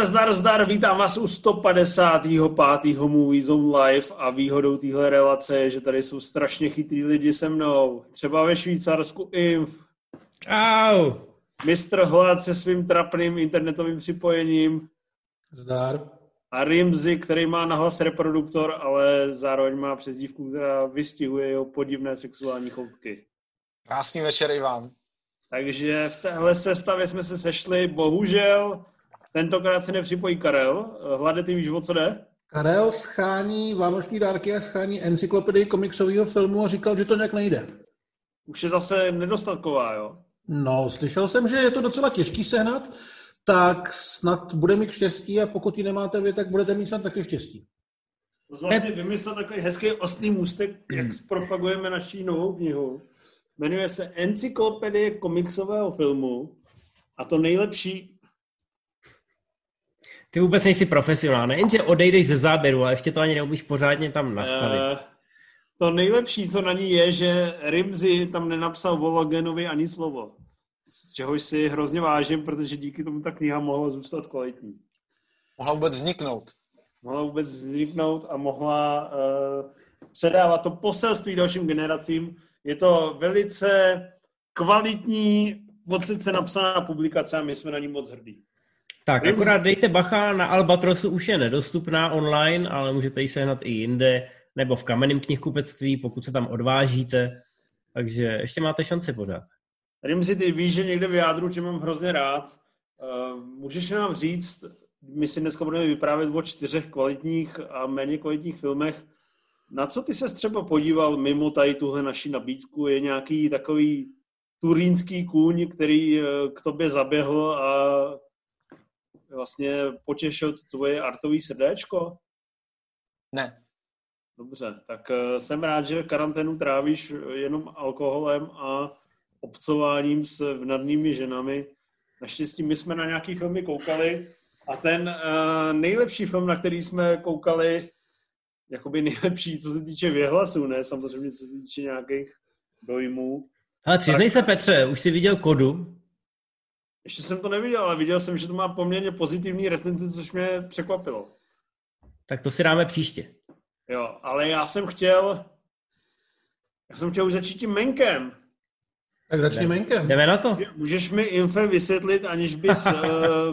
Zdar, zdar, zdar, vítám vás u 155. Movie Zone Live a výhodou téhle relace je, že tady jsou strašně chytrý lidi se mnou. Třeba ve Švýcarsku Inf. Čau. Mistr Hlad se svým trapným internetovým připojením. Zdar. A Rimzy, který má nahlas reproduktor, ale zároveň má přezdívku, která vystihuje jeho podivné sexuální choutky. Krásný večer i vám. Takže v téhle sestavě jsme se sešli, bohužel tentokrát se nepřipojí Karel. Hlade, ty víš, o co jde? Karel schání vánoční dárky a schání encyklopedii komiksového filmu a říkal, že to nějak nejde. Už je zase nedostatková, jo? No, slyšel jsem, že je to docela těžký sehnat, tak snad bude mít štěstí a pokud ji nemáte vy, tak budete mít snad taky štěstí. Jsi vlastně vymyslel takový hezký ostný můstek, jak propagujeme naší novou knihu. Jmenuje se Encyklopedie komiksového filmu a to nejlepší... Ty vůbec nejsi profesionál, nejenže odejdeš ze záběru a ještě to ani neumíš pořádně tam nastavit. Uh, to nejlepší, co na ní je, že Rimzi tam nenapsal Vologenovi ani slovo. Z čehož si hrozně vážím, protože díky tomu ta kniha mohla zůstat kvalitní. Mohla vůbec vzniknout. Mohla vůbec vzniknout a mohla uh, předávat to poselství dalším generacím. Je to velice kvalitní, od se napsaná publikace a my jsme na ní moc hrdí. Tak, akorát dejte bacha, na Albatrosu už je nedostupná online, ale můžete ji sehnat i jinde, nebo v kamenném knihkupectví, pokud se tam odvážíte. Takže ještě máte šanci pořád. Rimzi, ty víš, že někde v jádru tě mám hrozně rád. Uh, můžeš nám říct, my si dneska budeme vyprávět o čtyřech kvalitních a méně kvalitních filmech. Na co ty se třeba podíval mimo tady tuhle naši nabídku? Je nějaký takový turínský kůň, který k tobě zaběhl a vlastně potěšil tvoje artový srdéčko? Ne. Dobře, tak jsem rád, že karanténu trávíš jenom alkoholem a obcováním s vnadnými ženami. Naštěstí my jsme na nějaký filmy koukali a ten uh, nejlepší film, na který jsme koukali, jakoby nejlepší, co se týče věhlasu, ne samozřejmě, co se týče nějakých dojmů. Ale přiznej tak... se, Petře, už jsi viděl kodu? Ještě jsem to neviděl, ale viděl jsem, že to má poměrně pozitivní recenzi, což mě překvapilo. Tak to si dáme příště. Jo, ale já jsem chtěl, já jsem chtěl už začít tím Menkem. Tak začni Menkem. Jdeme na to. Můžeš mi Infe vysvětlit, aniž bys uh,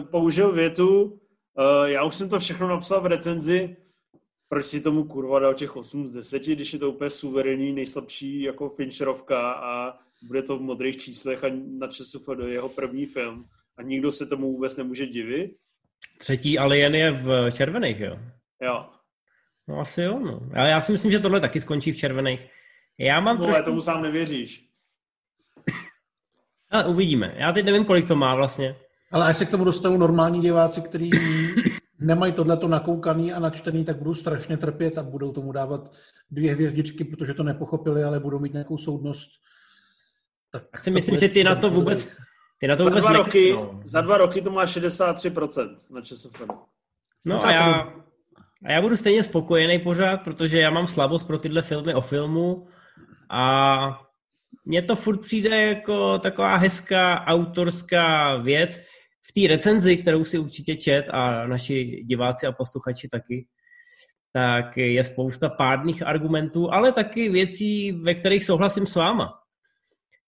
použil větu, uh, já už jsem to všechno napsal v recenzi, proč si tomu kurva dal těch 8 z 10, když je to úplně suverénní, nejslabší jako Fincherovka a bude to v modrých číslech a na času do jeho první film a nikdo se tomu vůbec nemůže divit. Třetí Alien je v červených, jo? Jo. No asi jo, no. Ale já si myslím, že tohle taky skončí v červených. Já mám no, trošku... tomu sám nevěříš. Ale uvidíme. Já teď nevím, kolik to má vlastně. Ale až se k tomu dostanou normální diváci, kteří nemají tohleto nakoukaný a načtený, tak budou strašně trpět a budou tomu dávat dvě hvězdičky, protože to nepochopili, ale budou mít nějakou soudnost. Tak si myslím, že ty na to vůbec... Ty na to za, vůbec dva roky, no. za dva roky to má 63% na ČSFD. No a já, a já budu stejně spokojený pořád, protože já mám slabost pro tyhle filmy o filmu a mně to furt přijde jako taková hezká autorská věc. V té recenzi, kterou si určitě čet a naši diváci a posluchači taky, tak je spousta pádných argumentů, ale taky věcí, ve kterých souhlasím s váma.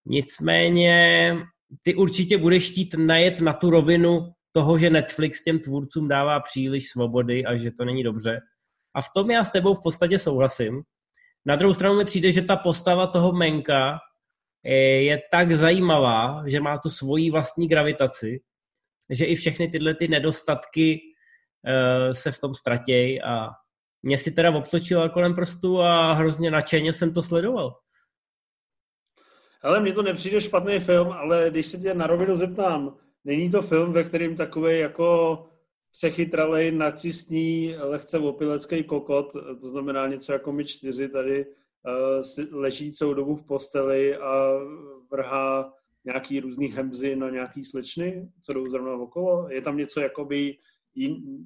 Nicméně ty určitě budeš chtít najet na tu rovinu toho, že Netflix těm tvůrcům dává příliš svobody a že to není dobře. A v tom já s tebou v podstatě souhlasím. Na druhou stranu mi přijde, že ta postava toho Menka je tak zajímavá, že má tu svoji vlastní gravitaci, že i všechny tyhle ty nedostatky se v tom ztratějí a mě si teda obtočila kolem prstu a hrozně nadšeně jsem to sledoval. Ale mně to nepřijde špatný film, ale když se tě na rovinu zeptám, není to film, ve kterým takový jako přechytralej, nacistní, lehce opilecký kokot, to znamená něco jako my čtyři tady, uh, leží celou dobu v posteli a vrhá nějaký různý hemzy na nějaký slečny, co jdou zrovna okolo? Je tam něco, jakoby,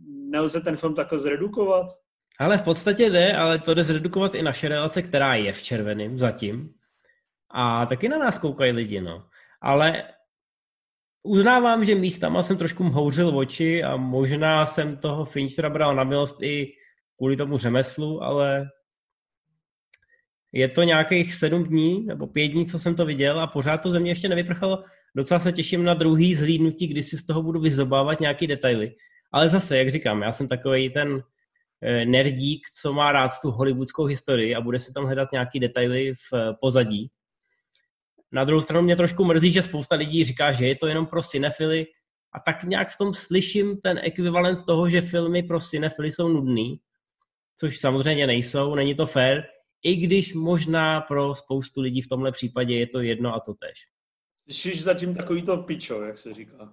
nelze ten film takhle zredukovat? Ale v podstatě jde, ale to jde zredukovat i naše relace, která je v červeném zatím. A taky na nás koukají lidi, no. Ale uznávám, že místama jsem trošku mhouřil oči a možná jsem toho Finchera bral na milost i kvůli tomu řemeslu, ale je to nějakých sedm dní nebo pět dní, co jsem to viděl a pořád to ze mě ještě nevyprchalo. Docela se těším na druhý zhlídnutí, kdy si z toho budu vyzobávat nějaký detaily. Ale zase, jak říkám, já jsem takový ten eh, nerdík, co má rád tu hollywoodskou historii a bude si tam hledat nějaký detaily v eh, pozadí. Na druhou stranu mě trošku mrzí, že spousta lidí říká, že je to jenom pro cinefily a tak nějak v tom slyším ten ekvivalent toho, že filmy pro cinefily jsou nudný, což samozřejmě nejsou, není to fair, i když možná pro spoustu lidí v tomhle případě je to jedno a to tež. Slyšíš zatím takový to pičo, jak se říká.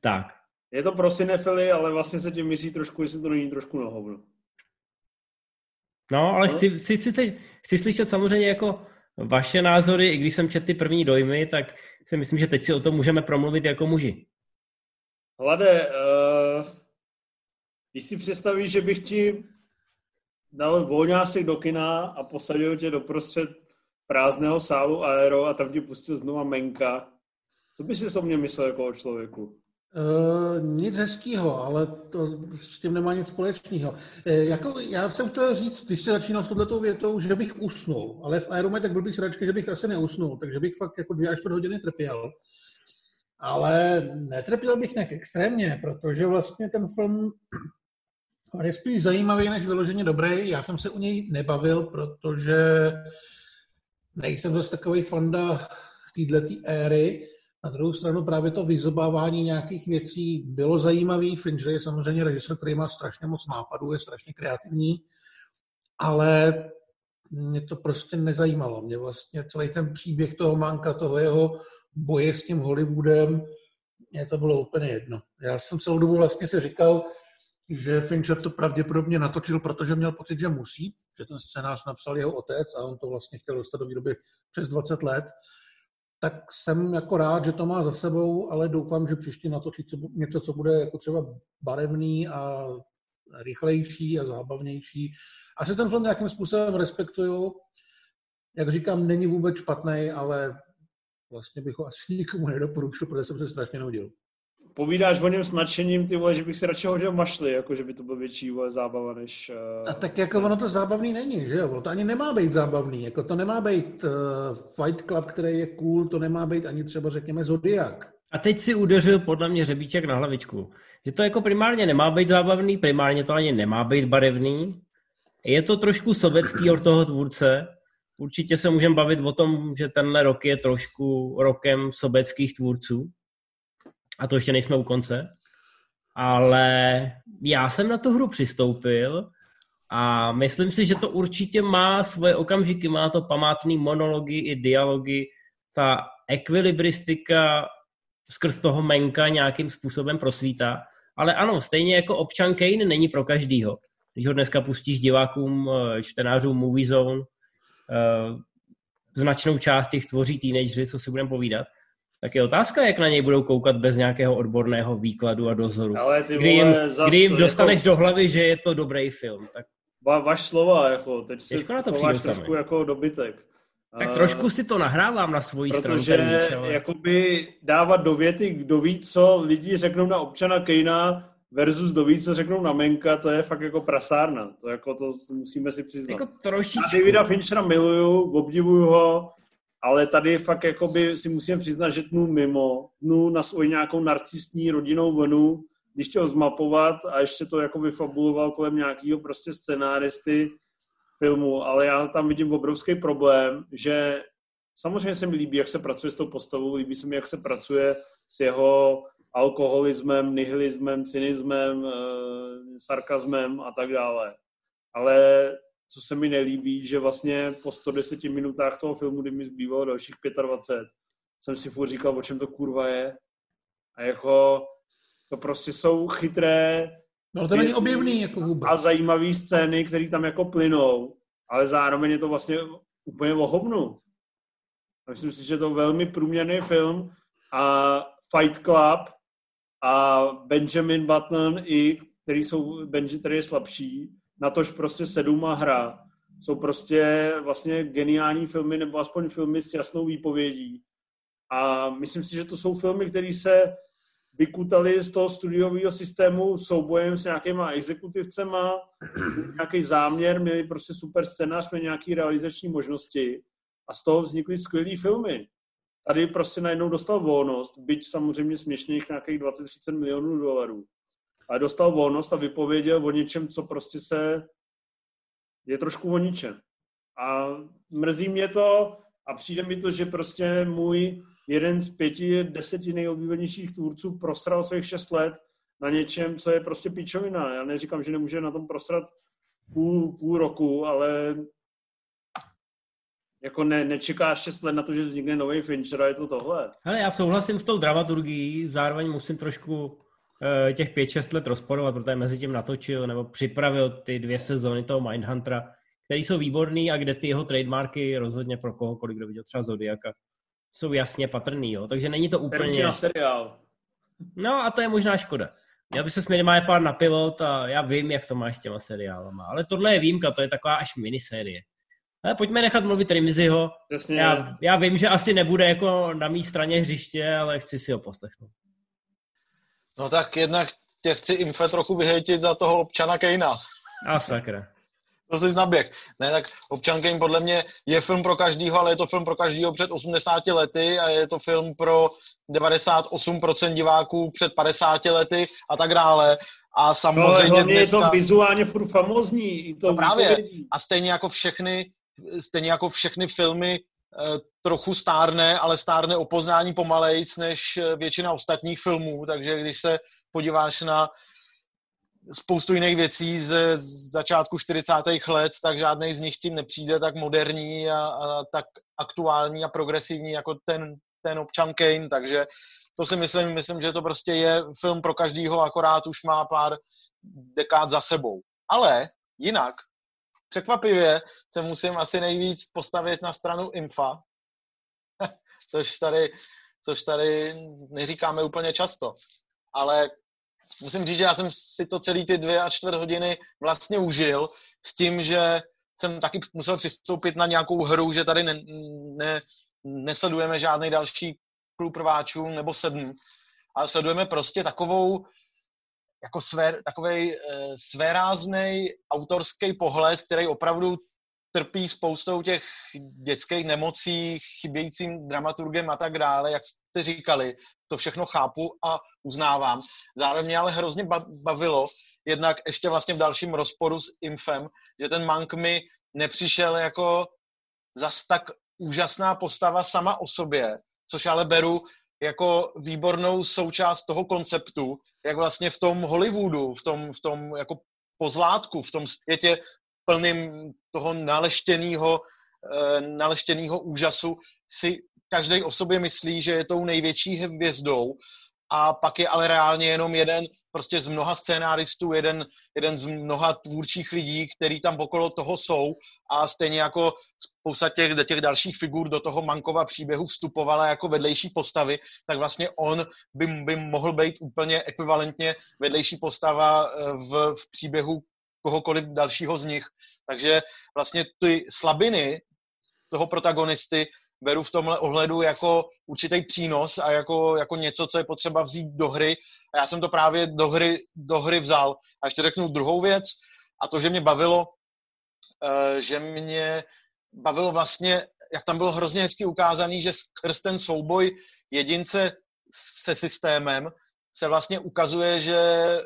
Tak. Je to pro cinefily, ale vlastně se tím myslí trošku, jestli to není trošku na hovno. No, ale no. Chci, chci, chci, chci slyšet samozřejmě jako vaše názory, i když jsem četl ty první dojmy, tak si myslím, že teď si o tom můžeme promluvit jako muži. Hlade, uh, když si představíš, že bych ti dal volňásek do kina a posadil tě doprostřed prázdného sálu Aero a tam ti pustil znova Menka, co by si o mě myslel jako o člověku? Uh, nic hezkého, ale to s tím nemá nic společného. Uh, jako, já jsem chtěl říct, když se začínal s touhletou větou, že bych usnul, ale v Aeru tak blbý sračky, že bych asi neusnul, takže bych fakt jako dvě až čtvrt hodiny trpěl. Ale netrpěl bych nějak extrémně, protože vlastně ten film je spíš zajímavý než vyloženě dobrý. Já jsem se u něj nebavil, protože nejsem dost takový fanda této éry. Na druhou stranu právě to vyzobávání nějakých věcí bylo zajímavý. Fincher je samozřejmě režisér, který má strašně moc nápadů, je strašně kreativní, ale mě to prostě nezajímalo. Mě vlastně celý ten příběh toho Manka, toho jeho boje s tím Hollywoodem, mě to bylo úplně jedno. Já jsem celou dobu vlastně si říkal, že Fincher to pravděpodobně natočil, protože měl pocit, že musí, že ten scénář napsal jeho otec a on to vlastně chtěl dostat do výroby přes 20 let tak jsem jako rád, že to má za sebou, ale doufám, že příště natočí něco, co bude jako třeba barevný a rychlejší a zábavnější. Asi ten film nějakým způsobem respektuju. Jak říkám, není vůbec špatný, ale vlastně bych ho asi nikomu nedoporučil, protože jsem se strašně nudil povídáš o něm s nadšením, ty vole, že bych si radši hodil mašly, jako že by to byl větší vole, zábava než... Uh... A tak jako ono to zábavný není, že jo? To ani nemá být zábavný, jako to nemá být uh, Fight Club, který je cool, to nemá být ani třeba řekněme Zodiak. A teď si udeřil podle mě řebíček na hlavičku. Že to jako primárně nemá být zábavný, primárně to ani nemá být barevný. Je to trošku sobecký od toho tvůrce. Určitě se můžeme bavit o tom, že tenhle rok je trošku rokem sobeckých tvůrců a to ještě nejsme u konce, ale já jsem na tu hru přistoupil a myslím si, že to určitě má svoje okamžiky, má to památný monology i dialogy, ta ekvilibristika skrz toho Menka nějakým způsobem prosvítá. Ale ano, stejně jako občan Kane není pro každýho. Když ho dneska pustíš divákům, eh, čtenářům Movie Zone, eh, značnou část těch tvoří teenageři, co si budeme povídat, tak je otázka, jak na něj budou koukat bez nějakého odborného výkladu a dozoru. Ale ty kdy, jim, kdy jim dostaneš jako... do hlavy, že je to dobrý film. Tak... Va, vaš slova, jako, teď si na to trošku jako dobytek. Tak trošku si to nahrávám na svoji stranu. Protože ale... jakoby dávat do věty, kdo ví, co lidi řeknou na občana Kejna versus kdo ví, co řeknou na Menka, to je fakt jako prasárna. To, jako, to musíme si přiznat. Jako trošičku. Já Davida Finchera miluju, obdivuju ho, ale tady fakt jakoby si musím přiznat, že tnu mimo, tnu na svoji nějakou narcistní rodinnou vlnu, když chtěl zmapovat a ještě to jako vyfabuloval kolem nějakého prostě scenáristy filmu, ale já tam vidím obrovský problém, že samozřejmě se mi líbí, jak se pracuje s tou postavou, líbí se mi, jak se pracuje s jeho alkoholismem, nihilismem, cynismem, e, sarkazmem a tak dále. Ale co se mi nelíbí, že vlastně po 110 minutách toho filmu, kdy mi zbývalo dalších 25, jsem si furt říkal, o čem to kurva je. A jako, to prostě jsou chytré No to není objevný jako vůbec. A zajímavé scény, které tam jako plynou, ale zároveň je to vlastně úplně o hovnu. Myslím si, že to je velmi průměrný film a Fight Club a Benjamin Button, i, který, jsou, Benji, který je slabší, na tož prostě sedm a hra. Jsou prostě vlastně geniální filmy, nebo aspoň filmy s jasnou výpovědí. A myslím si, že to jsou filmy, které se vykutali z toho studiového systému soubojem s nějakýma exekutivcema, nějaký záměr, měli prostě super scénář, měli nějaké realizační možnosti a z toho vznikly skvělé filmy. Tady prostě najednou dostal volnost, byť samozřejmě směšných nějakých 20-30 milionů dolarů. Ale dostal volnost a vypověděl o něčem, co prostě se je trošku o ničem. A mrzí mě to a přijde mi to, že prostě můj jeden z pěti, deseti nejoblíbenějších tvůrců prosral svých šest let na něčem, co je prostě píčovina. Já neříkám, že nemůže na tom prosrat půl, půl roku, ale jako ne, nečekáš šest let na to, že vznikne nový Fincher a je to tohle. Ale já souhlasím s tou dramaturgií, zároveň musím trošku těch pět, šest let rozporovat, protože mezi tím natočil nebo připravil ty dvě sezóny toho Mindhuntera, který jsou výborný a kde ty jeho trademarky rozhodně pro kohokoliv, kdo viděl třeba Zodiaka, jsou jasně patrný, jo. Takže není to úplně... na seriál. No a to je možná škoda. Já by se minimálně pár na pilot a já vím, jak to máš s těma seriálama. Ale tohle je výjimka, to je taková až minisérie. Ale pojďme nechat mluvit Rimiziho. Já, já vím, že asi nebude jako na mý straně hřiště, ale chci si ho poslechnout. No tak jednak tě chci Infe trochu vyhejtit za toho občana Kejna. A sakra to jsi naběh. Ne, tak Občanka jim podle mě je film pro každýho, ale je to film pro každýho před 80 lety a je to film pro 98% diváků před 50 lety a tak dále. A samozřejmě no, dneska... je to vizuálně furt famozní. To no právě. A stejně jako všechny, stejně jako všechny filmy trochu stárne, ale stárne o poznání pomalejc než eh, většina ostatních filmů, takže když se podíváš na spoustu jiných věcí z začátku 40. let, tak žádný z nich tím nepřijde tak moderní a, a tak aktuální a progresivní jako ten, ten občan Kane, takže to si myslím, myslím, že to prostě je film pro každýho, akorát už má pár dekád za sebou. Ale jinak, překvapivě se musím asi nejvíc postavit na stranu Infa, což tady, což tady neříkáme úplně často. Ale musím říct, že já jsem si to celý ty dvě a čtvrt hodiny vlastně užil s tím, že jsem taky musel přistoupit na nějakou hru, že tady ne, ne, nesledujeme žádný další klub prváčů nebo sedm, ale sledujeme prostě takovou jako své, takovej e, svérázný autorský pohled, který opravdu trpí spoustou těch dětských nemocí, chybějícím dramaturgem a tak dále, jak jste říkali, to všechno chápu a uznávám. Zároveň mě ale hrozně bavilo, jednak ještě vlastně v dalším rozporu s Infem, že ten Mank mi nepřišel jako zas tak úžasná postava sama o sobě, což ale beru jako výbornou součást toho konceptu, jak vlastně v tom Hollywoodu, v tom, v tom jako pozlátku, v tom světě plným toho naleštěného, eh, naleštěného úžasu si každý o sobě myslí, že je tou největší hvězdou a pak je ale reálně jenom jeden prostě z mnoha scénáristů, jeden, jeden z mnoha tvůrčích lidí, který tam okolo toho jsou a stejně jako spousta těch, těch dalších figur do toho Mankova příběhu vstupovala jako vedlejší postavy, tak vlastně on by, by mohl být úplně ekvivalentně vedlejší postava eh, v, v příběhu kohokoliv dalšího z nich. Takže vlastně ty slabiny toho protagonisty beru v tomhle ohledu jako určitý přínos a jako, jako něco, co je potřeba vzít do hry. A já jsem to právě do hry, do hry vzal. A ještě řeknu druhou věc, a to, že mě bavilo, eh, že mě bavilo vlastně, jak tam bylo hrozně hezky ukázaný, že skrz ten souboj jedince se systémem se vlastně ukazuje, že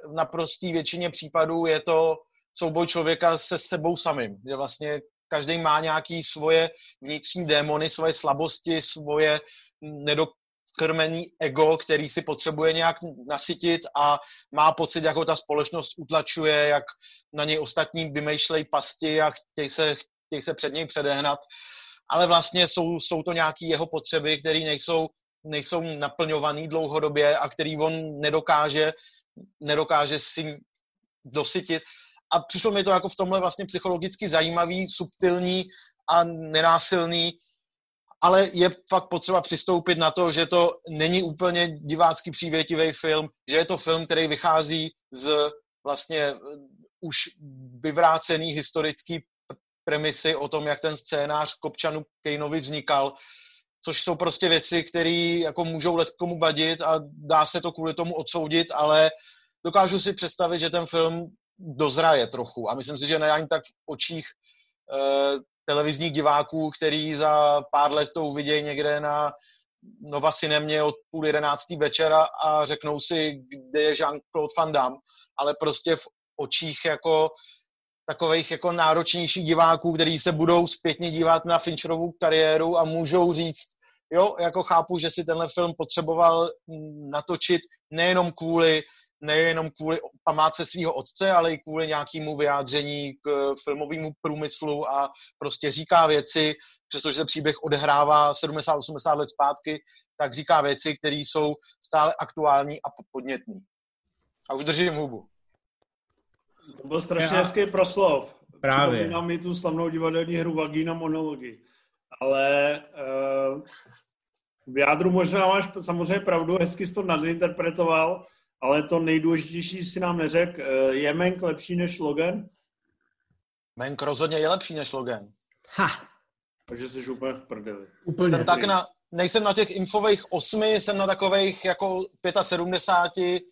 v naprostý většině případů je to souboj člověka se sebou samým. Že vlastně každý má nějaký svoje vnitřní démony, svoje slabosti, svoje nedokrmený ego, který si potřebuje nějak nasytit a má pocit, jak ho ta společnost utlačuje, jak na něj ostatní vymýšlejí pasti a chtějí se, chtějí se před něj předehnat. Ale vlastně jsou, jsou to nějaké jeho potřeby, které nejsou, nejsou naplňované dlouhodobě a který on nedokáže, nedokáže si dosytit a přišlo mi to jako v tomhle vlastně psychologicky zajímavý, subtilní a nenásilný, ale je fakt potřeba přistoupit na to, že to není úplně divácký přívětivý film, že je to film, který vychází z vlastně už vyvrácený historický premisy o tom, jak ten scénář Kopčanu Kejnovi vznikal, což jsou prostě věci, které jako můžou komu vadit a dá se to kvůli tomu odsoudit, ale dokážu si představit, že ten film dozraje trochu. A myslím si, že ne ani tak v očích eh, televizních diváků, který za pár let to uvidějí někde na Nova Cinemě od půl jedenáctý večera a řeknou si, kde je Jean-Claude Van Damme, ale prostě v očích jako takových jako náročnějších diváků, kteří se budou zpětně dívat na Fincherovu kariéru a můžou říct, jo, jako chápu, že si tenhle film potřeboval natočit nejenom kvůli nejenom kvůli památce svého otce, ale i kvůli nějakému vyjádření k filmovému průmyslu a prostě říká věci, přestože se příběh odehrává 70-80 let zpátky, tak říká věci, které jsou stále aktuální a podnětné. A už držím hubu. To byl strašně hezký proslov. Právě. Připomínám mi tu slavnou divadelní hru Vagína monology. Ale uh, v jádru možná máš samozřejmě pravdu, hezky jsi to nadinterpretoval, ale to nejdůležitější si nám neřek. Uh, je Menk lepší než Logan? Menk rozhodně je lepší než Logan. Ha! Takže jsi úplně v prdeli. Úplně. Jsem tak na, nejsem na těch infových osmi, jsem na takových jako 75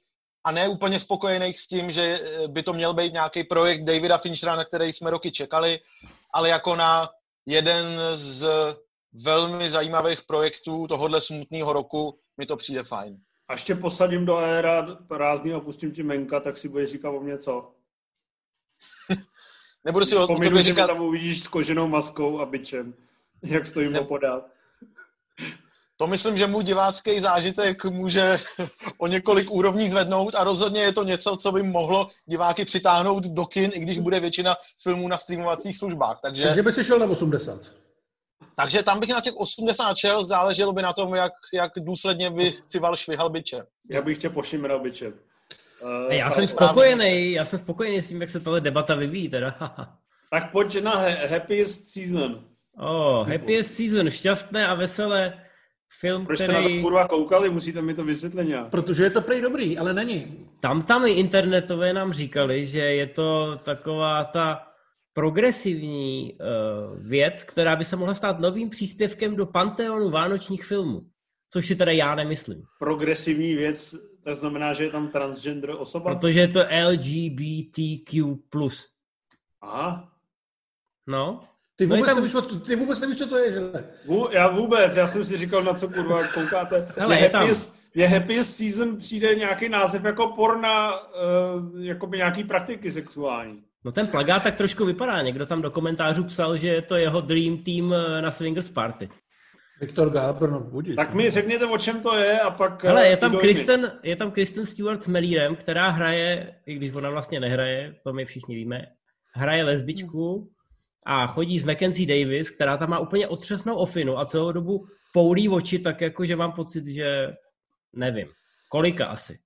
a ne úplně spokojených s tím, že by to měl být nějaký projekt Davida Finchera, na který jsme roky čekali, ale jako na jeden z velmi zajímavých projektů tohohle smutného roku mi to přijde fajn. A ještě posadím do éra prázdný a pustím ti Menka, tak si budeš říkat o mě co? Nebudu si o Vzpomínu, tobě že říkat, tam uvidíš s koženou maskou a byčem, jak stojím Ne- opodál. to myslím, že můj divácký zážitek může o několik úrovní zvednout a rozhodně je to něco, co by mohlo diváky přitáhnout do kin, i když bude většina filmů na streamovacích službách. Takže, Takže by si šel na 80. takže tam bych na těch 80 šel, záleželo by na tom, jak, jak důsledně by Cival švihal byče. Já bych tě pošimral byčem. Uh, já to jsem spokojený, já jsem spokojený s tím, jak se tahle debata vyvíjí teda. Tak pojď na he- Happiest Season. oh, happiest season, šťastné a veselé. Film, Proč jste na to který... kurva koukali? Musíte mi to vysvětlit nějak. Protože je to prej dobrý, ale není. Tam tam i internetové nám říkali, že je to taková ta progresivní uh, věc, která by se mohla stát novým příspěvkem do panteonu vánočních filmů. Což si teda já nemyslím. Progresivní věc, to znamená, že je tam transgender osoba? Protože je to LGBTQ+. Aha. No, Ty No je vůbec, tam- nevíš, co- ty vůbec nevíš, co to je, že ne? Vů, já vůbec, já jsem si říkal, na co kurva koukáte. Hele, je tam. happiest, mně happiest Season přijde nějaký název jako porna, uh, jako by nějaký praktiky sexuální. No ten plagát tak trošku vypadá. Někdo tam do komentářů psal, že je to jeho dream team eh, na Swingers Party. Viktor Gábr, no budíš. Tak mi řekněte, o čem to je a pak... Ale eh, je tam. Kristen, je tam Kristen Stewart s Melírem, která hraje, i když ona vlastně nehraje, to my všichni víme, hraje lesbičku a chodí s Mackenzie Davis, která tam má úplně otřesnou ofinu a celou dobu poulí oči, tak jako, že mám pocit, že nevím, kolika asi.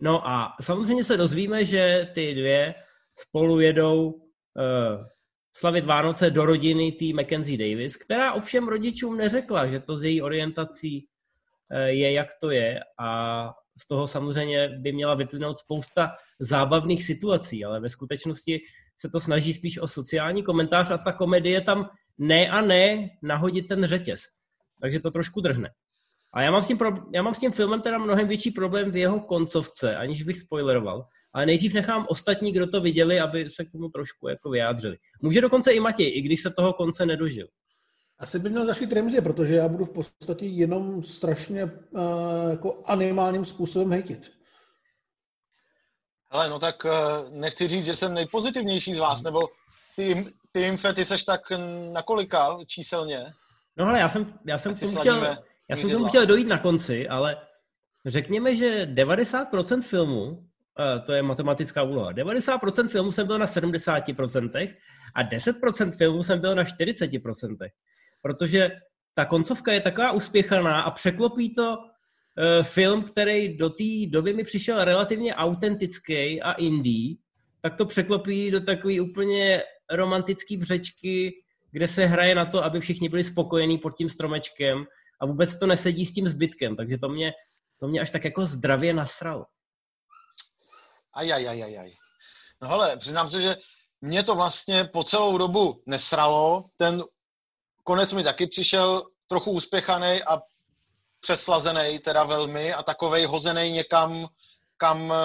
No a samozřejmě se dozvíme, že ty dvě spolu jedou uh, slavit Vánoce do rodiny té Mackenzie Davis, která ovšem rodičům neřekla, že to z její orientací eh, je, jak to je a z toho samozřejmě by měla vyplynout spousta zábavných situací, ale ve skutečnosti se to snaží spíš o sociální komentář a ta komedie tam ne a ne nahodit ten řetěz. Takže to trošku drhne. A já mám, s tím pro, já mám s tím filmem teda mnohem větší problém v jeho koncovce, aniž bych spoileroval. Ale nejdřív nechám ostatní, kdo to viděli, aby se k tomu trošku jako vyjádřili. Může dokonce i Matěj, i když se toho konce nedožil. Asi by měl začít Remzi, protože já budu v podstatě jenom strašně uh, jako animálním způsobem hejtit. Hele, no tak eh, nechci říct, že jsem nejpozitivnější z vás, nebo ty, ty Imfe, ty seš tak na kolika číselně? No ale já jsem, já jsem, tomu chtěl, já jsem tomu chtěl dojít na konci, ale řekněme, že 90% filmu, to je matematická úloha, 90% filmu jsem byl na 70% a 10% filmu jsem byl na 40%. Protože ta koncovka je taková uspěchaná a překlopí to eh, film, který do té doby mi přišel relativně autentický a indie, tak to překlopí do takové úplně romantický břečky, kde se hraje na to, aby všichni byli spokojení pod tím stromečkem a vůbec to nesedí s tím zbytkem, takže to mě, to mě až tak jako zdravě nasralo. Aj, aj, aj, aj, aj. No hele, přiznám se, že mě to vlastně po celou dobu nesralo. Ten konec mi taky přišel trochu uspěchaný a přeslazený teda velmi a takovej hozený někam, kam eh,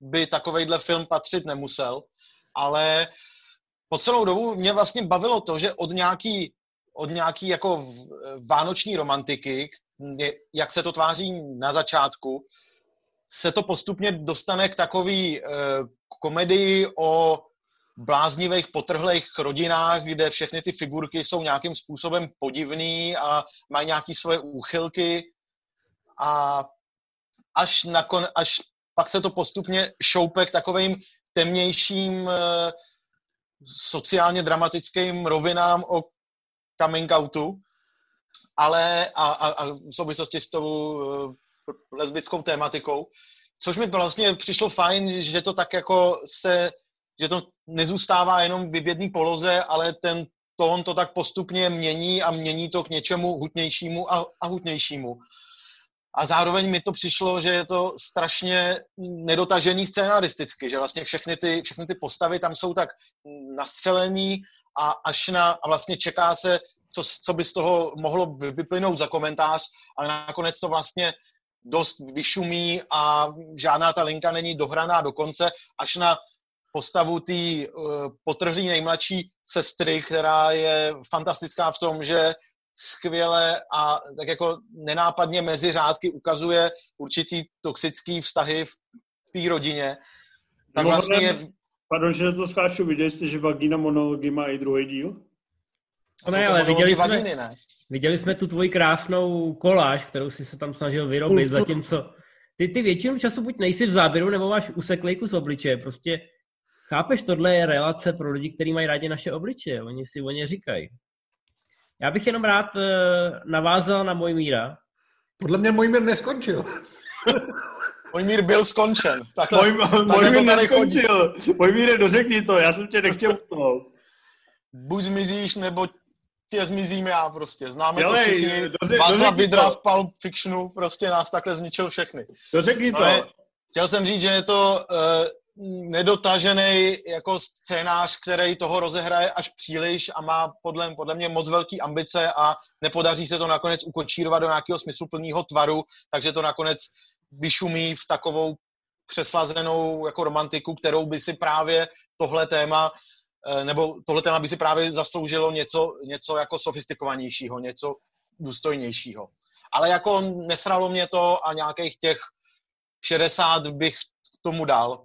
by takovejhle film patřit nemusel. Ale po celou dobu mě vlastně bavilo to, že od nějaký, od nějaký jako vánoční romantiky, jak se to tváří na začátku, se to postupně dostane k takový uh, komedii o bláznivých, potrhlých rodinách, kde všechny ty figurky jsou nějakým způsobem podivný a mají nějaké svoje úchylky. A až, nakon, až pak se to postupně šoupe k takovým temnějším uh, sociálně dramatickým rovinám o coming outu, ale a, a, a v souvislosti s tou uh, lesbickou tématikou, což mi vlastně přišlo fajn, že to tak jako se, že to nezůstává jenom v vybědný poloze, ale ten tón to tak postupně mění a mění to k něčemu hutnějšímu a, a hutnějšímu. A zároveň mi to přišlo, že je to strašně nedotažený scénaristicky, že vlastně všechny ty, všechny ty postavy tam jsou tak nastřelený a až na, a vlastně čeká se, co, co by z toho mohlo vyplynout za komentář, ale nakonec to vlastně dost vyšumí a žádná ta linka není dohraná do konce, až na postavu té uh, potrhlý nejmladší sestry, která je fantastická v tom, že skvěle a tak jako nenápadně mezi řádky ukazuje určitý toxický vztahy v té rodině. Tak no, vlastně je... Pardon, že to skáču, viděli jste, že Vagina monology má i druhý díl? No ne, ale viděli jsme, vaginy, ne? Viděli jsme tu tvoji krásnou koláž, kterou jsi se tam snažil vyrobit, zatímco ty, ty většinu času buď nejsi v záběru, nebo máš useklej kus obličeje. Prostě chápeš, tohle je relace pro lidi, kteří mají rádi naše obličeje. Oni si o ně říkají. Já bych jenom rád uh, navázal na můj míra. Podle mě můj mír neskončil. Můj mír byl skončen. Takhle, můj, můj mír neskončil. Můj mír, dořekni to, já jsem tě nechtěl utnout. Buď zmizíš, nebo tě zmizím já prostě. Známe Jele, to všichni. Václav Vidra v Pulp Fictionu prostě nás takhle zničil všechny. To. Ale chtěl jsem říct, že je to uh, nedotažený jako scénář, který toho rozehraje až příliš a má podle, podle mě moc velký ambice a nepodaří se to nakonec ukočírovat do nějakého smysluplného tvaru, takže to nakonec vyšumí v takovou přeslazenou jako romantiku, kterou by si právě tohle téma nebo tohle téma by si právě zasloužilo něco, něco jako sofistikovanějšího, něco důstojnějšího. Ale jako nesralo mě to a nějakých těch 60 bych tomu dal.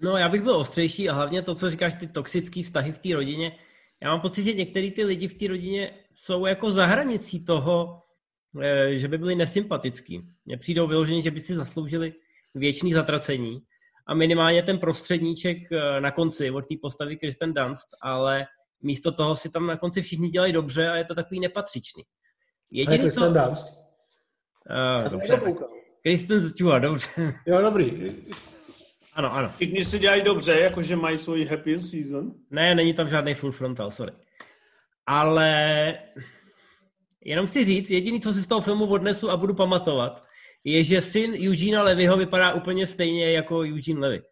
No, já bych byl ostřejší a hlavně to, co říkáš, ty toxické vztahy v té rodině. Já mám pocit, že některý ty lidi v té rodině jsou jako za hranicí toho, eh, že by byli nesympatický. Mně přijdou vyložení, že by si zasloužili věčný zatracení a minimálně ten prostředníček eh, na konci od té postavy Kristen Dunst, ale místo toho si tam na konci všichni dělají dobře a je to takový nepatřičný. Jediný, Kristen co... Dunst? Uh, dobře. Kristen Stewart, dobře. Jo, dobrý. Ano, ano. Všichni si dělají dobře, jakože mají svoji happy season. Ne, není tam žádný full frontal, sorry. Ale jenom chci říct, jediný, co si z toho filmu odnesu a budu pamatovat, je, že syn Eugena Levyho vypadá úplně stejně jako Eugene Levy.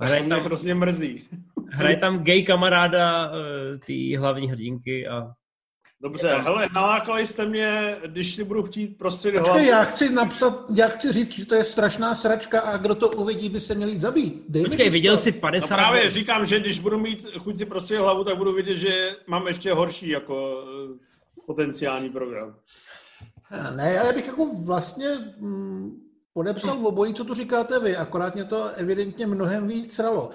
Hraje tam, hrozně mrzí. hraje tam gay kamaráda uh, té hlavní hrdinky a Dobře, tam... hele, nalákali jste mě, když si budu chtít prostě hlavu. já chci napsat, já chci říct, že to je strašná sračka a kdo to uvidí, by se měl jít zabít. Dej Počkej, viděl jsi 50... No právě říkám, že když budu mít chuť si prostě hlavu, tak budu vidět, že mám ještě horší jako eh, potenciální program. Ne, já bych jako vlastně mm, podepsal v obojí, co tu říkáte vy, akorát mě to evidentně mnohem víc ralo.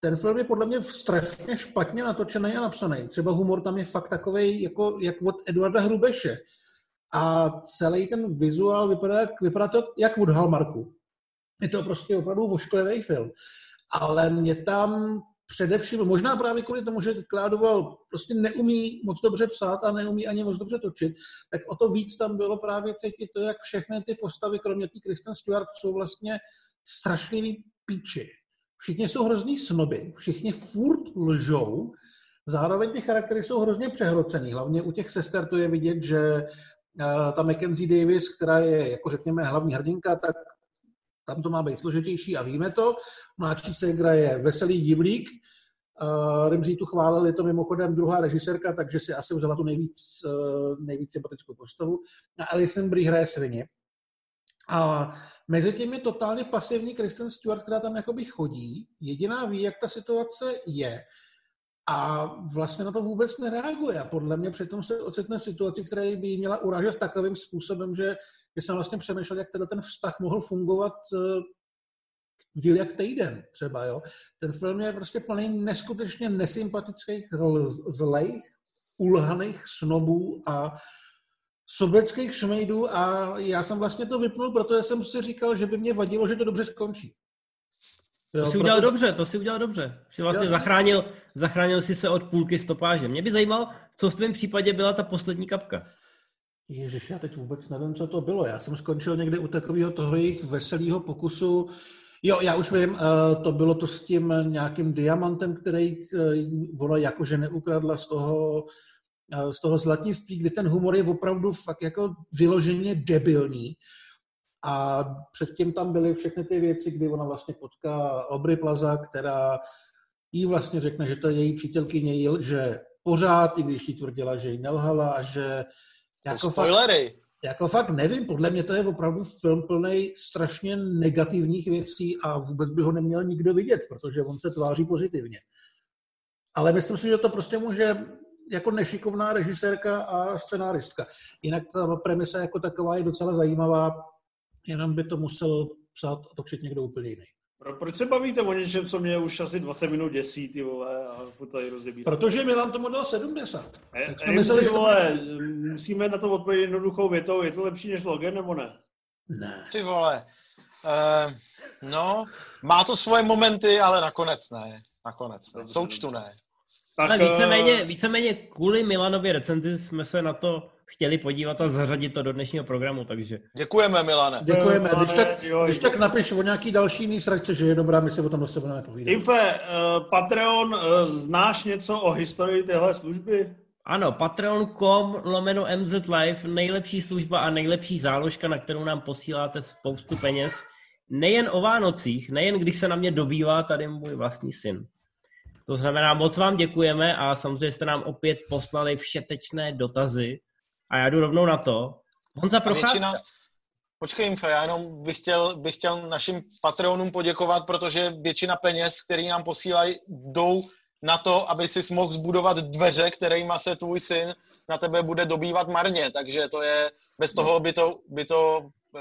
Ten film je podle mě strašně špatně natočený a napsaný. Třeba humor tam je fakt takový, jako, jak od Eduarda Hrubeše. A celý ten vizuál vypadá, vypadá to jak od Hallmarku. Je to prostě opravdu vošklivý film. Ale mě tam především, možná právě kvůli tomu, že Kládoval prostě neumí moc dobře psát a neumí ani moc dobře točit, tak o to víc tam bylo právě cítit to, jak všechny ty postavy, kromě té Kristen Stewart, jsou vlastně strašlivý píči. Všichni jsou hrozný snoby, všichni furt lžou, zároveň ty charaktery jsou hrozně přehrocený. Hlavně u těch sester to je vidět, že eh, ta Mackenzie Davis, která je, jako řekněme, hlavní hrdinka, tak tam to má být složitější a víme to. Mladší ségra je veselý divlík, Uh, Rimzí tu chválil, je to mimochodem druhá režisérka, takže si asi vzala tu nejvíc, uh, nejvíc sympatickou postavu. A Alison Brie hraje svině. A mezi tím je totálně pasivní Kristen Stewart, která tam jakoby chodí. Jediná ví, jak ta situace je. A vlastně na to vůbec nereaguje. A podle mě přitom se ocitne v situaci, která by jí měla uražet takovým způsobem, že, že jsem vlastně přemýšlel, jak teda ten vztah mohl fungovat eh, díl jak týden třeba, jo. Ten film je prostě plný neskutečně nesympatických, zlejch, ulhaných snobů a sobeckých šmejdů a já jsem vlastně to vypnul, protože jsem si říkal, že by mě vadilo, že to dobře skončí. Jo, to si udělal protože... dobře, to si udělal dobře. Jsi vlastně jo. zachránil, zachránil si se od půlky stopáže. Mě by zajímalo, co v tvém případě byla ta poslední kapka. Ježiš, já teď vůbec nevím, co to bylo. Já jsem skončil někde u takového toho jejich veselého pokusu. Jo, já už vím, eh, to bylo to s tím nějakým diamantem, který eh, ona jakože neukradla z toho, eh, z toho zlatnictví, kdy ten humor je opravdu fakt jako vyloženě debilní. A předtím tam byly všechny ty věci, kdy ona vlastně potká Obry Plaza, která jí vlastně řekne, že to je její přítelkyně, že pořád, i když jí tvrdila, že jí nelhala a že... Jako spoilery. Fakt, jako fakt nevím, podle mě to je opravdu film plný strašně negativních věcí a vůbec by ho neměl nikdo vidět, protože on se tváří pozitivně. Ale myslím si, že to prostě může jako nešikovná režisérka a scenáristka. Jinak ta premisa jako taková je docela zajímavá, jenom by to musel psát a točit někdo úplně jiný. Pro, proč se bavíte o něčem, co mě už asi 20 minut děsí, ty vole, a tady rozebírat? Protože Milan tomu dal 70. E, tak jsme mysleli, vole, musíme na to odpovědět jednoduchou větou, je to lepší než Logan, nebo ne? Ne. Ty vole, uh, no, má to svoje momenty, ale nakonec ne. Nakonec ne. Součtu ne. Tak, ale víceméně, eh, víceméně kvůli Milanově recenzi jsme se na to chtěli podívat a zařadit to do dnešního programu, takže... Děkujeme, Milane. Děkujeme. Když tak, když tak napiš o nějaký další jiný sračce, že je dobrá, my se o tom zase budeme povídat. Infe, uh, Patreon, uh, znáš něco o historii téhle služby? Ano, patreon.com lomeno MZ Live, nejlepší služba a nejlepší záložka, na kterou nám posíláte spoustu peněz. Nejen o Vánocích, nejen když se na mě dobývá tady můj vlastní syn. To znamená, moc vám děkujeme a samozřejmě jste nám opět poslali všetečné dotazy a já jdu rovnou na to. Honza Procházka. Většina... Počkej, Infe, já jenom bych chtěl, bych chtěl našim Patreonům poděkovat, protože většina peněz, který nám posílají, jdou na to, aby si mohl zbudovat dveře, kterými se tvůj syn na tebe bude dobývat marně. Takže to je, bez toho by to, by to e,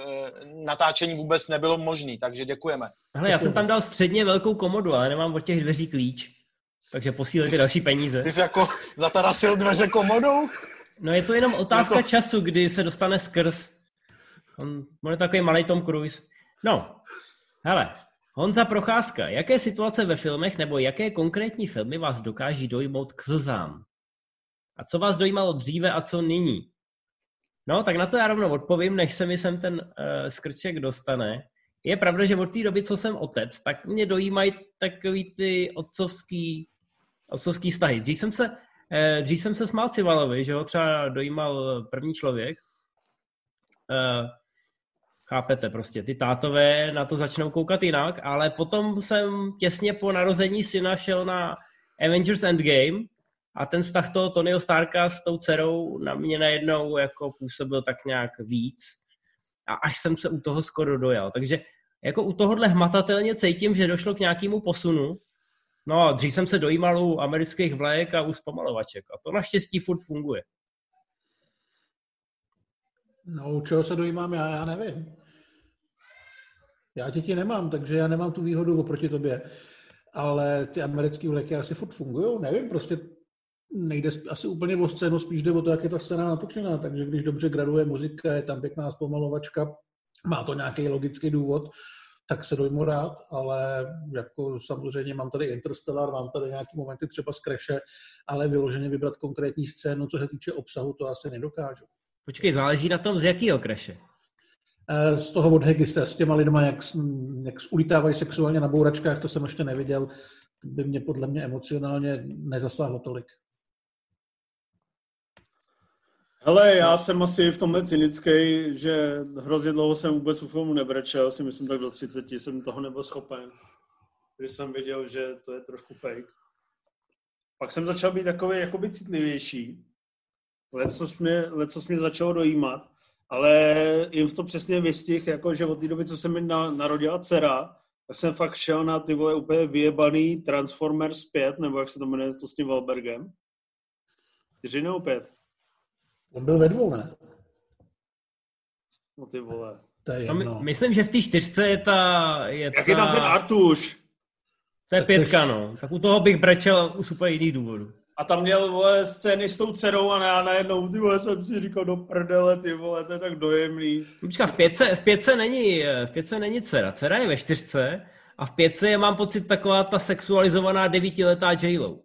natáčení vůbec nebylo možné. Takže děkujeme. Hele, já jsem tam dal středně velkou komodu, ale nemám od těch dveří klíč. Takže posílejte další peníze. Ty jsi jako zatarasil dveře komodou? No je to jenom otázka to... času, kdy se dostane skrz. On, on je takový malý Tom Cruise. No, hele, Honza Procházka, jaké situace ve filmech nebo jaké konkrétní filmy vás dokáží dojmout k slzám? A co vás dojímalo dříve a co nyní? No, tak na to já rovnou odpovím, než se mi sem ten uh, skrček dostane. Je pravda, že od té doby, co jsem otec, tak mě dojímají takový ty otcovský, otcovský vztahy. Dřív jsem se Eh, dřív jsem se smál Civalovi, že ho třeba dojímal první člověk. Eh, chápete prostě, ty tátové na to začnou koukat jinak, ale potom jsem těsně po narození syna šel na Avengers Endgame a ten vztah toho Tonyho Starka s tou dcerou na mě najednou jako působil tak nějak víc a až jsem se u toho skoro dojal. Takže jako u tohohle hmatatelně cítím, že došlo k nějakému posunu No a dřív jsem se dojímal u amerických vlajek a u zpomalovaček. A to naštěstí furt funguje. No, u čeho se dojímám já, já nevím. Já děti nemám, takže já nemám tu výhodu oproti tobě. Ale ty americké vleky asi furt fungují, nevím, prostě nejde asi úplně o scénu, spíš jde o to, jak je ta scéna natočená, takže když dobře graduje muzika, je tam pěkná zpomalovačka, má to nějaký logický důvod, tak se dojmu rád, ale jako samozřejmě mám tady Interstellar, mám tady nějaký momenty třeba z Crashe, ale vyloženě vybrat konkrétní scénu, co se týče obsahu, to asi nedokážu. Počkej, záleží na tom, z jakého Crashe? Eh, z toho od Hegise, s těma lidma, jak, jak ulitávají sexuálně na bouračkách, to jsem ještě neviděl, by mě podle mě emocionálně nezasáhlo tolik. Hele, já jsem asi v tomhle cynický, že hrozně dlouho jsem vůbec u filmu nebrečel, si myslím tak do 30 jsem toho nebyl schopen. Když jsem věděl, že to je trošku fake. Pak jsem začal být takový jakoby citlivější. Leco mě, leco mě začalo dojímat, ale jim to přesně vystih, jako že od té doby, co se mi na, narodila dcera, tak jsem fakt šel na ty vole úplně vyjebaný Transformers 5, nebo jak se to jmenuje, to s tím Wahlbergem. Čtyři nebo pět? On byl ve dvou, ne? No ty vole. To je No, my- jedno. myslím, že v té čtyřce je ta... Je Jak ta, je tam ten Artuš? To je Tak pětka, no. Tak u toho bych brečel z úplně jiných důvodů. A tam měl vole, scény s tou dcerou a já najednou, ty vole, jsem si říkal do prdele, ty vole, to je tak dojemný. Počka, v pětce, v pětce není, v pětce není dcera. Dcera je ve čtyřce a v pětce je, mám pocit, taková ta sexualizovaná devítiletá J-Lo.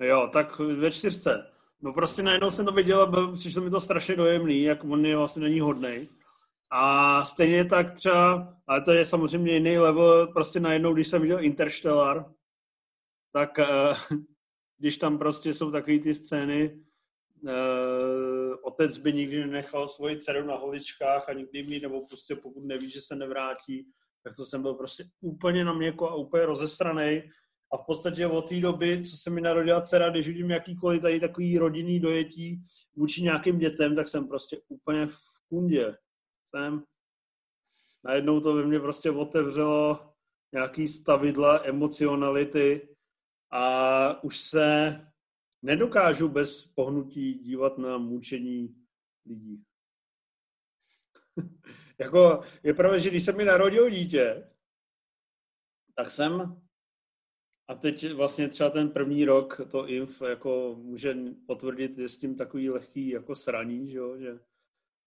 Jo, tak ve čtyřce. No prostě najednou jsem to viděl a přišlo mi to strašně dojemný, jak on je vlastně není hodnej. A stejně tak třeba, ale to je samozřejmě jiný level, prostě najednou, když jsem viděl Interstellar, tak eh, když tam prostě jsou takové ty scény, eh, otec by nikdy nenechal svoji dceru na holičkách a nikdy mi, nebo prostě pokud neví, že se nevrátí, tak to jsem byl prostě úplně na měko a úplně rozesranej. A v podstatě od té doby, co se mi narodila dcera, když vidím jakýkoliv tady takový rodinný dojetí vůči nějakým dětem, tak jsem prostě úplně v kundě. Jsem. Najednou to ve mně prostě otevřelo nějaký stavidla emocionality a už se nedokážu bez pohnutí dívat na mučení lidí. jako, je pravda, že když se mi narodilo dítě, tak jsem a teď vlastně třeba ten první rok to inf jako může potvrdit, je s tím takový lehký jako sraní, že, jo? že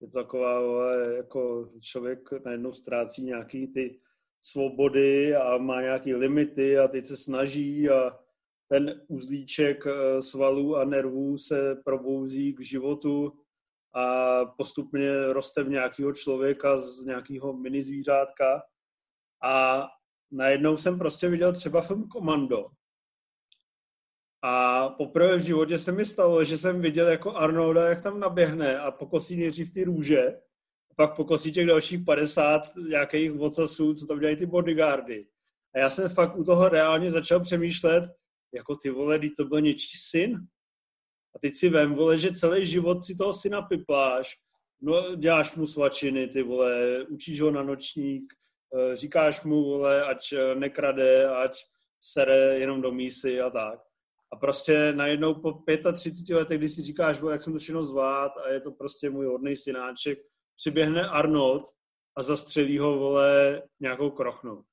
je to taková, jako člověk najednou ztrácí nějaký ty svobody a má nějaký limity a teď se snaží a ten uzlíček eh, svalů a nervů se probouzí k životu a postupně roste v nějakého člověka z nějakého mini zvířátka a najednou jsem prostě viděl třeba film Komando. A poprvé v životě se mi stalo, že jsem viděl jako Arnolda, jak tam naběhne a pokosí nejdřív ty růže, a pak pokosí těch dalších 50 nějakých vocasů, co tam dělají ty bodyguardy. A já jsem fakt u toho reálně začal přemýšlet, jako ty vole, když to byl něčí syn. A teď si vem, vole, že celý život si toho syna pipláš, no, děláš mu svačiny, ty vole, učíš ho na nočník, říkáš mu, vole, ať eh, nekrade, ať sere jenom do mísy a tak. A prostě najednou po 35 letech, když si říkáš, jak jsem to všechno zvlád a je to prostě můj hodný synáček, přiběhne Arnold a zastřelí ho, vole, nějakou krochnou.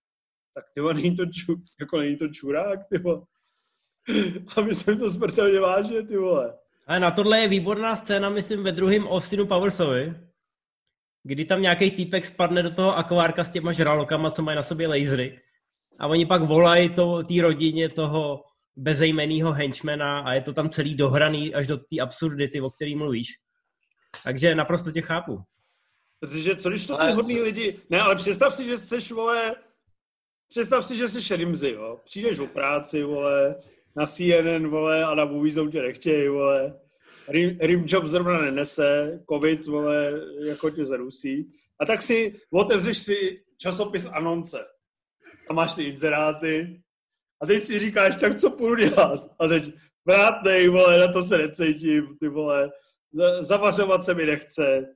Tak ty vole, není to, ču, jako není to čurák, ty vole. A myslím to smrtelně vážně, ty vole. Ale na tohle je výborná scéna, myslím, ve druhém Austinu Powersovi, kdy tam nějaký týpek spadne do toho akvárka s těma žralokama, co mají na sobě lasery. A oni pak volají to, té rodině toho bezejmenného henchmana a je to tam celý dohraný až do té absurdity, o který mluvíš. Takže naprosto tě chápu. Protože co když to ty Ale- hodný lidi... Ne, ale představ si, že jsi, vole... Představ si, že jsi Rimzy, jo. Přijdeš o práci, vole, na CNN, vole, a na Moviezone tě nechtějí, vole. Rim, Rimjob zrovna nenese, covid, vole, jako tě zarusí. A tak si otevřeš si časopis Anonce. A máš ty inzeráty. A teď si říkáš, tak co půjdu dělat? A teď, vrátnej, vole, na to se necítím, ty vole. Za- Zavařovat se mi nechce.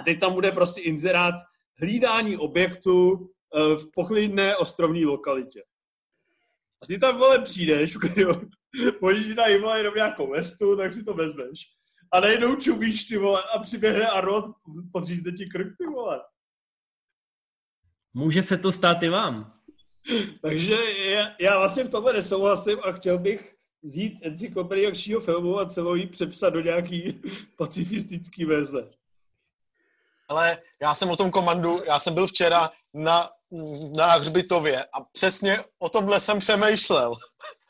A teď tam bude prostě inzerát hlídání objektu eh, v poklidné ostrovní lokalitě. A ty tam, vole, přijdeš, možná dají, vole, jenom nějakou vestu, tak si to vezmeš. A najednou čumíš, ty vole, a přiběhne Arnold, podřízne ti krk, ty vole. Může se to stát i vám. Takže já, já vlastně v tomhle nesouhlasím a chtěl bych vzít encyklopedii akčního filmu a celou jí přepsat do nějaký pacifistický verze. Ale já jsem o tom komandu, já jsem byl včera na, na hřbitově a přesně o tomhle jsem přemýšlel.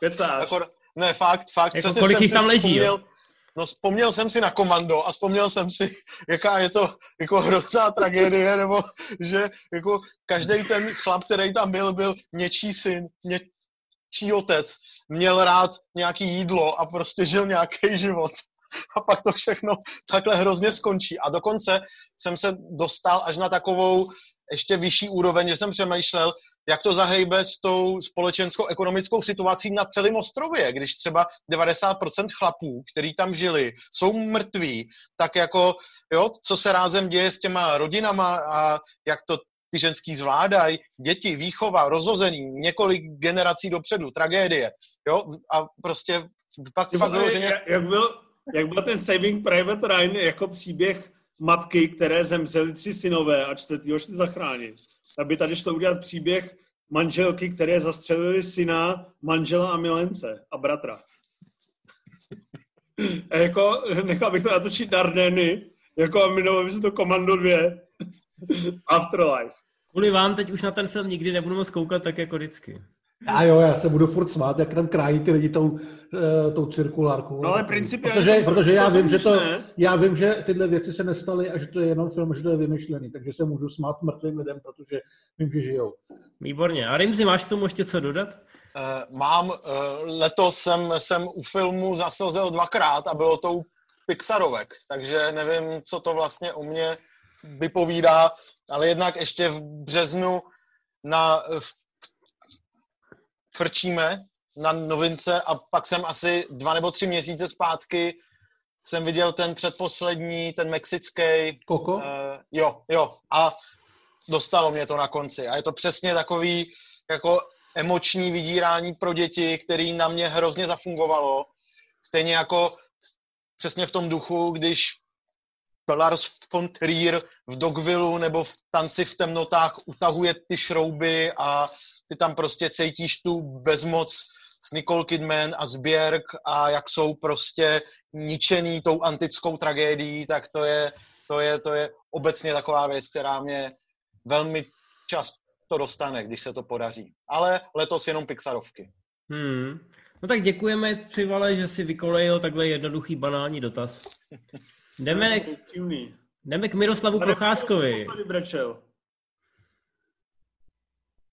Kecáš. Akor, ne, fakt, fakt. Jako přesně kolik jsem jich tam leží, vzpomněl, jo? No vzpomněl jsem si na komando a vzpomněl jsem si, jaká je to jako hrozná tragédie, nebo že jako každý ten chlap, který tam byl, byl něčí syn, něčí otec, měl rád nějaký jídlo a prostě žil nějaký život. A pak to všechno takhle hrozně skončí. A dokonce jsem se dostal až na takovou ještě vyšší úroveň, že jsem přemýšlel, jak to zahejbe s tou společenskou ekonomickou situací na celém ostrově, když třeba 90% chlapů, který tam žili, jsou mrtví, tak jako, jo, co se rázem děje s těma rodinama a jak to ty ženský zvládají, děti, výchova, rozhození, několik generací dopředu, tragédie, jo, a prostě pak, pak vyloženě... jak, jak, byl, jak byl ten Saving Private Ryan jako příběh matky, které zemřely tři synové a čtvrtýho šli zachránit. Aby tady šlo udělat příběh manželky, které zastřelili syna, manžela a milence a bratra. A jako nechal bych to natočit Dardeny, jako a jmenovalo by se to Commando 2. Afterlife. Kvůli vám teď už na ten film nikdy nebudu moc koukat tak jako vždycky. A jo, já se budu furt smát, jak tam krájí ty lidi tou, uh, tou cirkulárkou. No ale principiálně... Protože, protože já, vím, že to, já vím, že tyhle věci se nestaly a že to je jenom film, že to je vymyšlený, takže se můžu smát mrtvým lidem, protože vím, že žijou. Výborně. A Rimzi, máš k tomu ještě co dodat? Uh, mám. Uh, letos jsem, jsem u filmu zasazel dvakrát a bylo to u Pixarovek, takže nevím, co to vlastně o mě vypovídá, ale jednak ještě v březnu na frčíme na novince a pak jsem asi dva nebo tři měsíce zpátky jsem viděl ten předposlední, ten mexický. Koko? Uh, jo, jo. A dostalo mě to na konci. A je to přesně takový jako emoční vydírání pro děti, který na mě hrozně zafungovalo. Stejně jako přesně v tom duchu, když Lars von Trier v Dogvillu nebo v Tanci v temnotách utahuje ty šrouby a ty tam prostě cítíš tu bezmoc s Nicole Kidman a s Björk a jak jsou prostě ničený tou antickou tragédií, tak to je, to je, to je obecně taková věc, která mě velmi často dostane, když se to podaří. Ale letos jenom Pixarovky. Hmm. No tak děkujeme, Přivale, že si vykolejil takhle jednoduchý banální dotaz. Jdeme, jdeme k Miroslavu Procházkovi.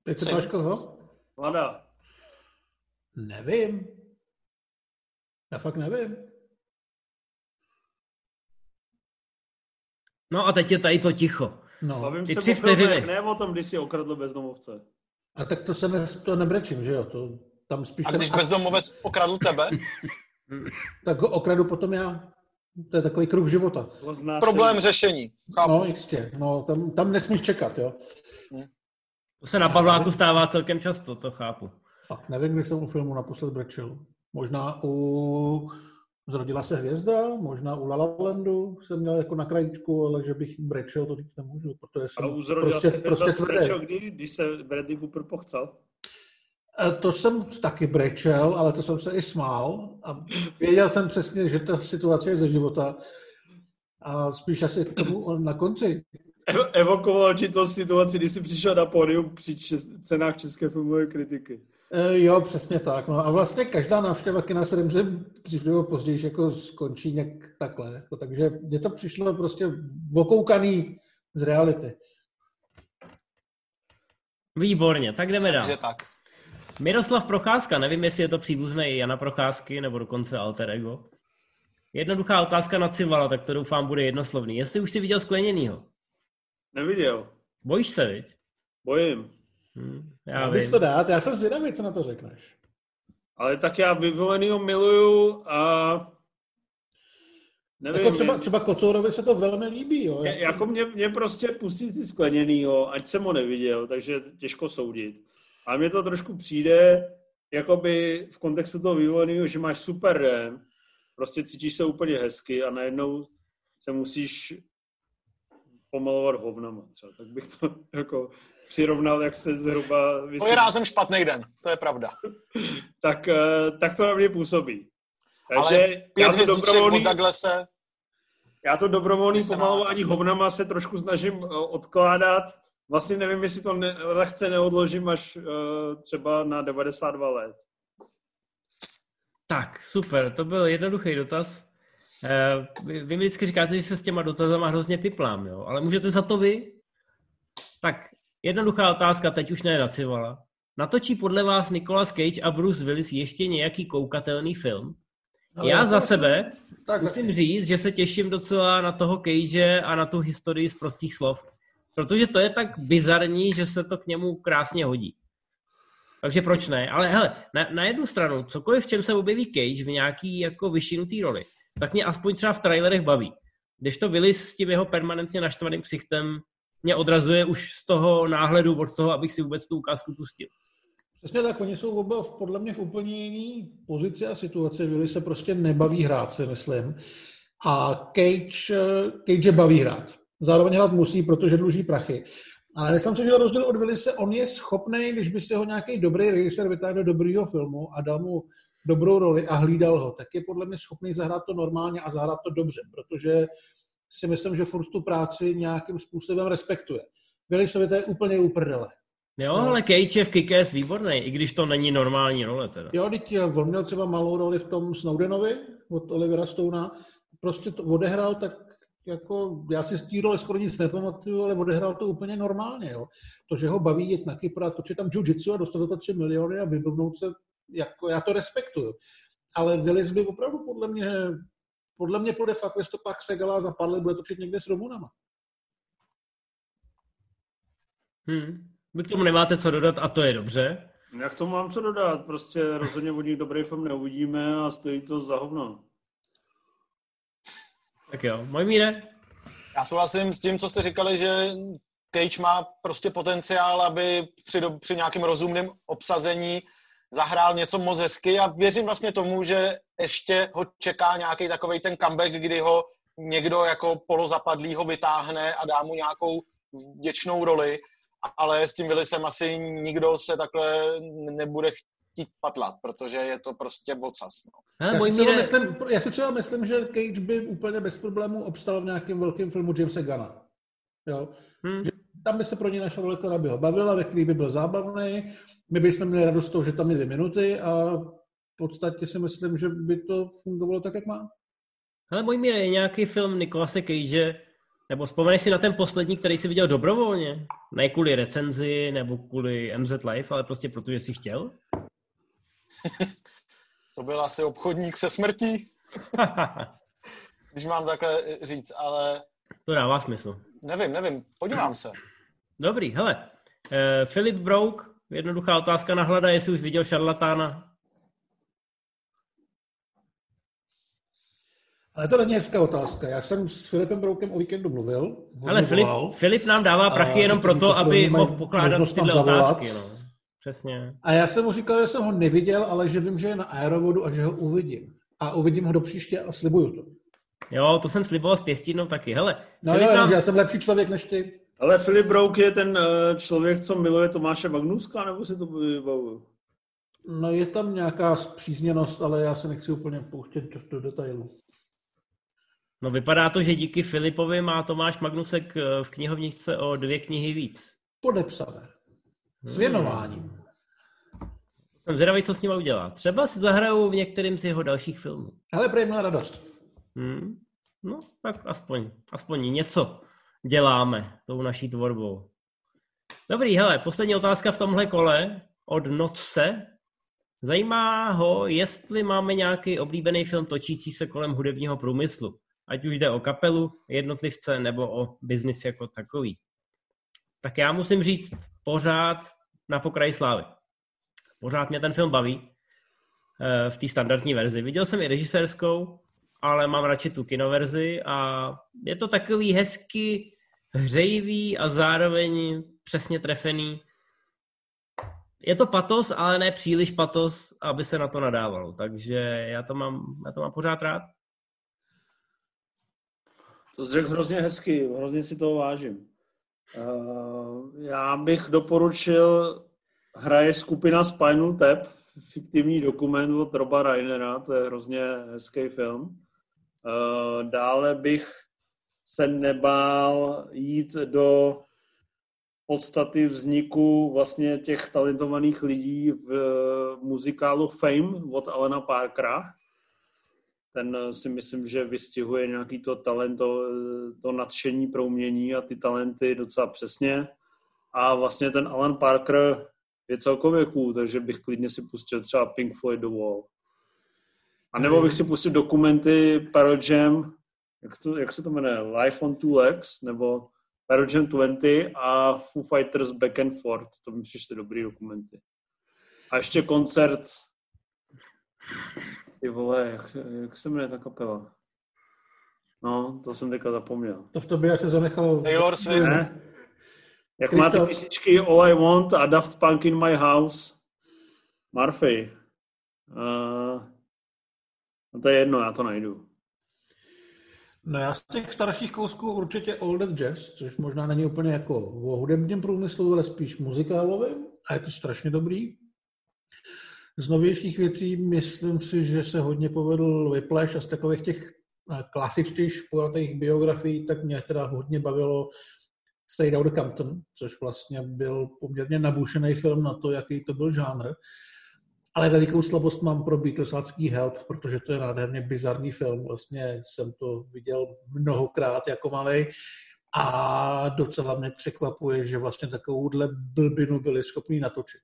Jak se máš koho? Vlada. Nevím. Já fakt nevím. No a teď je tady to ticho. No. Bavím Ty se tři vteřiny. ne o tom, když si okradl bezdomovce. A tak to se ne, to nebrečím, že jo? To, tam spíš a když ten... bezdomovec okradl tebe? tak ho okradu potom já. To je takový kruh života. Problém řešení. Chápu. No, jistě. No, tam, tam nesmíš čekat, jo. To se na Pavláku stává celkem často, to chápu. Fakt nevím, kdy jsem u filmu naposled brečel. Možná u Zrodila se hvězda, možná u La La Landu jsem měl jako na krajičku, ale že bych brečel, to říct nemůžu, protože jsem Ale u Zrodila prostě, se hvězda prostě brečel kdy, když se Bradley Cooper pochcel? E, to jsem taky brečel, ale to jsem se i smál a věděl jsem přesně, že ta situace je ze života a spíš asi k tomu na konci, evokoval ti to situaci, kdy jsi přišel na pódium při čes, cenách české filmové kritiky. E, jo, přesně tak. No. A vlastně každá návštěva kina se že dřív nebo později jako skončí nějak takhle. Jako, takže mně to přišlo prostě okoukaný z reality. Výborně, tak jdeme dál. tak. Miroslav Procházka, nevím, jestli je to příbuzný Jana Procházky nebo dokonce alter ego. Jednoduchá otázka na Civala, tak to doufám bude jednoslovný. Jestli už jsi viděl skleněnýho? Neviděl. Bojíš se, viď? Bojím. Hmm, já bys to dát, já jsem zvědavý, co na to řekneš. Ale tak já vyvolenýho miluju a Nevím, jako třeba, třeba Kocourovi se to velmi líbí. Jo? Jako, jako mě, mě prostě pustit si skleněnýho, ať jsem ho neviděl, takže těžko soudit. A mně to trošku přijde, jakoby v kontextu toho vyvoleného, že máš super den, prostě cítíš se úplně hezky a najednou se musíš pomalovat hovnama třeba, tak bych to jako přirovnal, jak se zhruba... Vysvětlí. To je rázem špatný den, to je pravda. tak, eh, tak to na mě působí. Takže Ale já to dobrovolný, se... já to dobrovolný pomalování hovnama se trošku snažím eh, odkládat. Vlastně nevím, jestli to ne, lehce neodložím až uh, třeba na 92 let. Tak, super, to byl jednoduchý dotaz. Eh, vy, vy mi vždycky říkáte, že se s těma dotazama hrozně piplám, jo? ale můžete za to vy? Tak, jednoduchá otázka, teď už ne Civala. Natočí podle vás Nicolas Cage a Bruce Willis ještě nějaký koukatelný film? No, já, já za sebe tak, musím říct, že se těším docela na toho Cage a na tu historii z prostých slov. Protože to je tak bizarní, že se to k němu krásně hodí. Takže proč ne? Ale hele, na, na jednu stranu, cokoliv, v čem se objeví Cage v nějaký jako vyšinutý roli, tak mě aspoň třeba v trailerech baví. Když to Willis s tím jeho permanentně naštvaným ksichtem mě odrazuje už z toho náhledu od toho, abych si vůbec tu ukázku pustil. Přesně tak, oni jsou oba podle mě v úplně jiný pozici a situaci. Willis se prostě nebaví hrát, si myslím. A Cage, Cage baví hrát. Zároveň hrát musí, protože dluží prachy. Ale myslím si, že rozdíl od Willise, on je schopný, když byste ho nějaký dobrý režisér vytáhl do dobrýho filmu a dal mu dobrou roli a hlídal ho, tak je podle mě schopný zahrát to normálně a zahrát to dobře, protože si myslím, že furt tu práci nějakým způsobem respektuje. Willisovi to je úplně uprdele. Jo, no. ale Cage je v Kikés výborný, i když to není normální role teda. Jo, teď on měl třeba malou roli v tom Snowdenovi od Olivera Stona, prostě to odehrál tak jako, já si z té role skoro nic nepamatuju, ale odehrál to úplně normálně. Jo. To, že ho baví jít na Kypr a točit tam jiu-jitsu a dostat za to 3 miliony a vyblbnout se, jako, já to respektuju. Ale Willis by opravdu podle mě, podle mě půjde fakt ve stopách Segala za pár let bude točit někde s Romunama. Hmm. Vy k tomu nemáte co dodat a to je dobře. Já k tomu mám co dodat. Prostě rozhodně od nich dobrý film neuvidíme a stojí to za hovno. Tak jo, můj míre. Já souhlasím s tím, co jste říkali, že Cage má prostě potenciál, aby při, do, při nějakém rozumném obsazení zahrál něco moc hezky a věřím vlastně tomu, že ještě ho čeká nějaký takový ten comeback, kdy ho někdo jako polozapadlý vytáhne a dá mu nějakou vděčnou roli, ale s tím Willisem asi nikdo se takhle nebude chtít patlat, protože je to prostě bocas. No. já, si míre... myslím, já si třeba myslím, že Cage by úplně bez problémů obstal v nějakém velkém filmu Jamesa Gana. Jo? Hmm. Že tam by se pro ně naša role, která by ho bavila, ve který by byl zábavný, my bychom měli radost toho, že tam je dvě minuty a v podstatě si myslím, že by to fungovalo tak, jak má. Ale můj mír, je nějaký film Nikolase Cage, nebo vzpomeneš si na ten poslední, který jsi viděl dobrovolně? Ne kvůli recenzi nebo kvůli MZ Life, ale prostě protože jsi chtěl? to byl asi obchodník se smrtí. Když mám takhle říct, ale... To dává smysl. Nevím, nevím, podívám se. Dobrý, hele. Uh, Filip Brouk, jednoduchá otázka na hlada, jestli už viděl šarlatána. Ale to není hezká otázka. Já jsem s Filipem Broukem o víkendu mluvil. Ale Filip, Filip nám dává prachy jenom proto, aby mohl pokládat tyhle otázky. No. Přesně. A já jsem mu říkal, že jsem ho neviděl, ale že vím, že je na aerovodu a že ho uvidím. A uvidím ho do příště a slibuju to. Jo, to jsem sliboval s pěstínou taky. Hele, no Filip jo, nám... já jsem lepší člověk než ty. Ale Filip Brouk je ten uh, člověk, co miluje Tomáše Magnuska, nebo si to vybavuju? No je tam nějaká zpřízněnost, ale já se nechci úplně pouštět do, do detailu. No vypadá to, že díky Filipovi má Tomáš Magnusek eh, v knihovničce o dvě knihy víc. Podepsané. S věnováním. Hmm. Jsem zvědavý, co s ním udělá. Třeba si zahrajou v některým z jeho dalších filmů. Ale prej měla radost. Hmm. No, tak aspoň, aspoň něco děláme tou naší tvorbou. Dobrý, hele, poslední otázka v tomhle kole od Notce. Zajímá ho, jestli máme nějaký oblíbený film točící se kolem hudebního průmyslu. Ať už jde o kapelu, jednotlivce nebo o biznis jako takový. Tak já musím říct pořád na pokraji slávy. Pořád mě ten film baví eh, v té standardní verzi. Viděl jsem i režisérskou, ale mám radši tu kinoverzi a je to takový hezky hřejivý a zároveň přesně trefený. Je to patos, ale ne příliš patos, aby se na to nadávalo. Takže já to mám, já to mám pořád rád. To řekl hrozně hezky, hrozně si toho vážím. Uh, já bych doporučil, hraje skupina Spinal Tap, fiktivní dokument od Roba Rainera, to je hrozně hezký film. Uh, dále bych se nebál jít do podstaty vzniku vlastně těch talentovaných lidí v muzikálu Fame od Alena Parkera, ten eh, si myslím, že vystihuje nějaký to talent, to, eh, to nadšení pro umění a ty talenty docela přesně. A vlastně ten Alan Parker je celkově cool, takže bych klidně si pustil třeba Pink Floyd The Wall. A nebo bych si pustil dokumenty Pearl Jam, jak, to, jak se to jmenuje, Life on Two Legs, nebo Pearl Jam 20 a Foo Fighters Back and Forth. To mi přišly dobrý dokumenty. A ještě koncert. Ty vole, jak, jak se jmenuje ta kapela? No, to jsem teďka zapomněl. To v tobě se zanechalo... Taylor Swift. Ne? Jak má ty písničky All I Want a Daft Punk in My House? Murphy. Uh, no to je jedno, já to najdu. No já z těch starších kousků určitě Old Dead Jazz, což možná není úplně jako o hudebním průmyslu, ale spíš muzikálovým a je to strašně dobrý. Z novějších věcí myslím si, že se hodně povedl Whiplash a z takových těch eh, klasičtějších pojatých biografií, tak mě teda hodně bavilo Straight Outta Compton, což vlastně byl poměrně nabušený film na to, jaký to byl žánr. Ale velikou slabost mám pro Beatlesácký Help, protože to je nádherně bizarní film. Vlastně jsem to viděl mnohokrát jako malý a docela mě překvapuje, že vlastně takovouhle blbinu byli schopni natočit.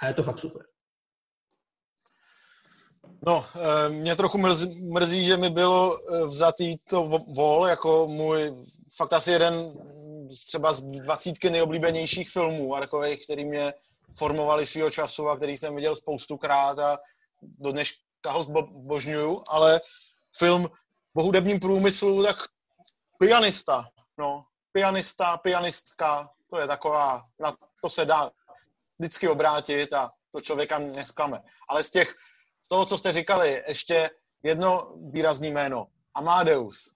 A je to fakt super. No, eh, mě trochu mrzí, mrzí, že mi bylo eh, vzatý to vol jako můj fakt asi jeden třeba z dvacítky nejoblíbenějších filmů, a takových, který mě formovali svého času a který jsem viděl spoustukrát a do dneška ho zbožňuju, ale film o hudebním průmyslu, tak pianista, no, pianista, pianistka, to je taková, na to se dá vždycky obrátit a to člověka nesklame. Ale z těch, z toho, co jste říkali, ještě jedno výrazný jméno. Amadeus.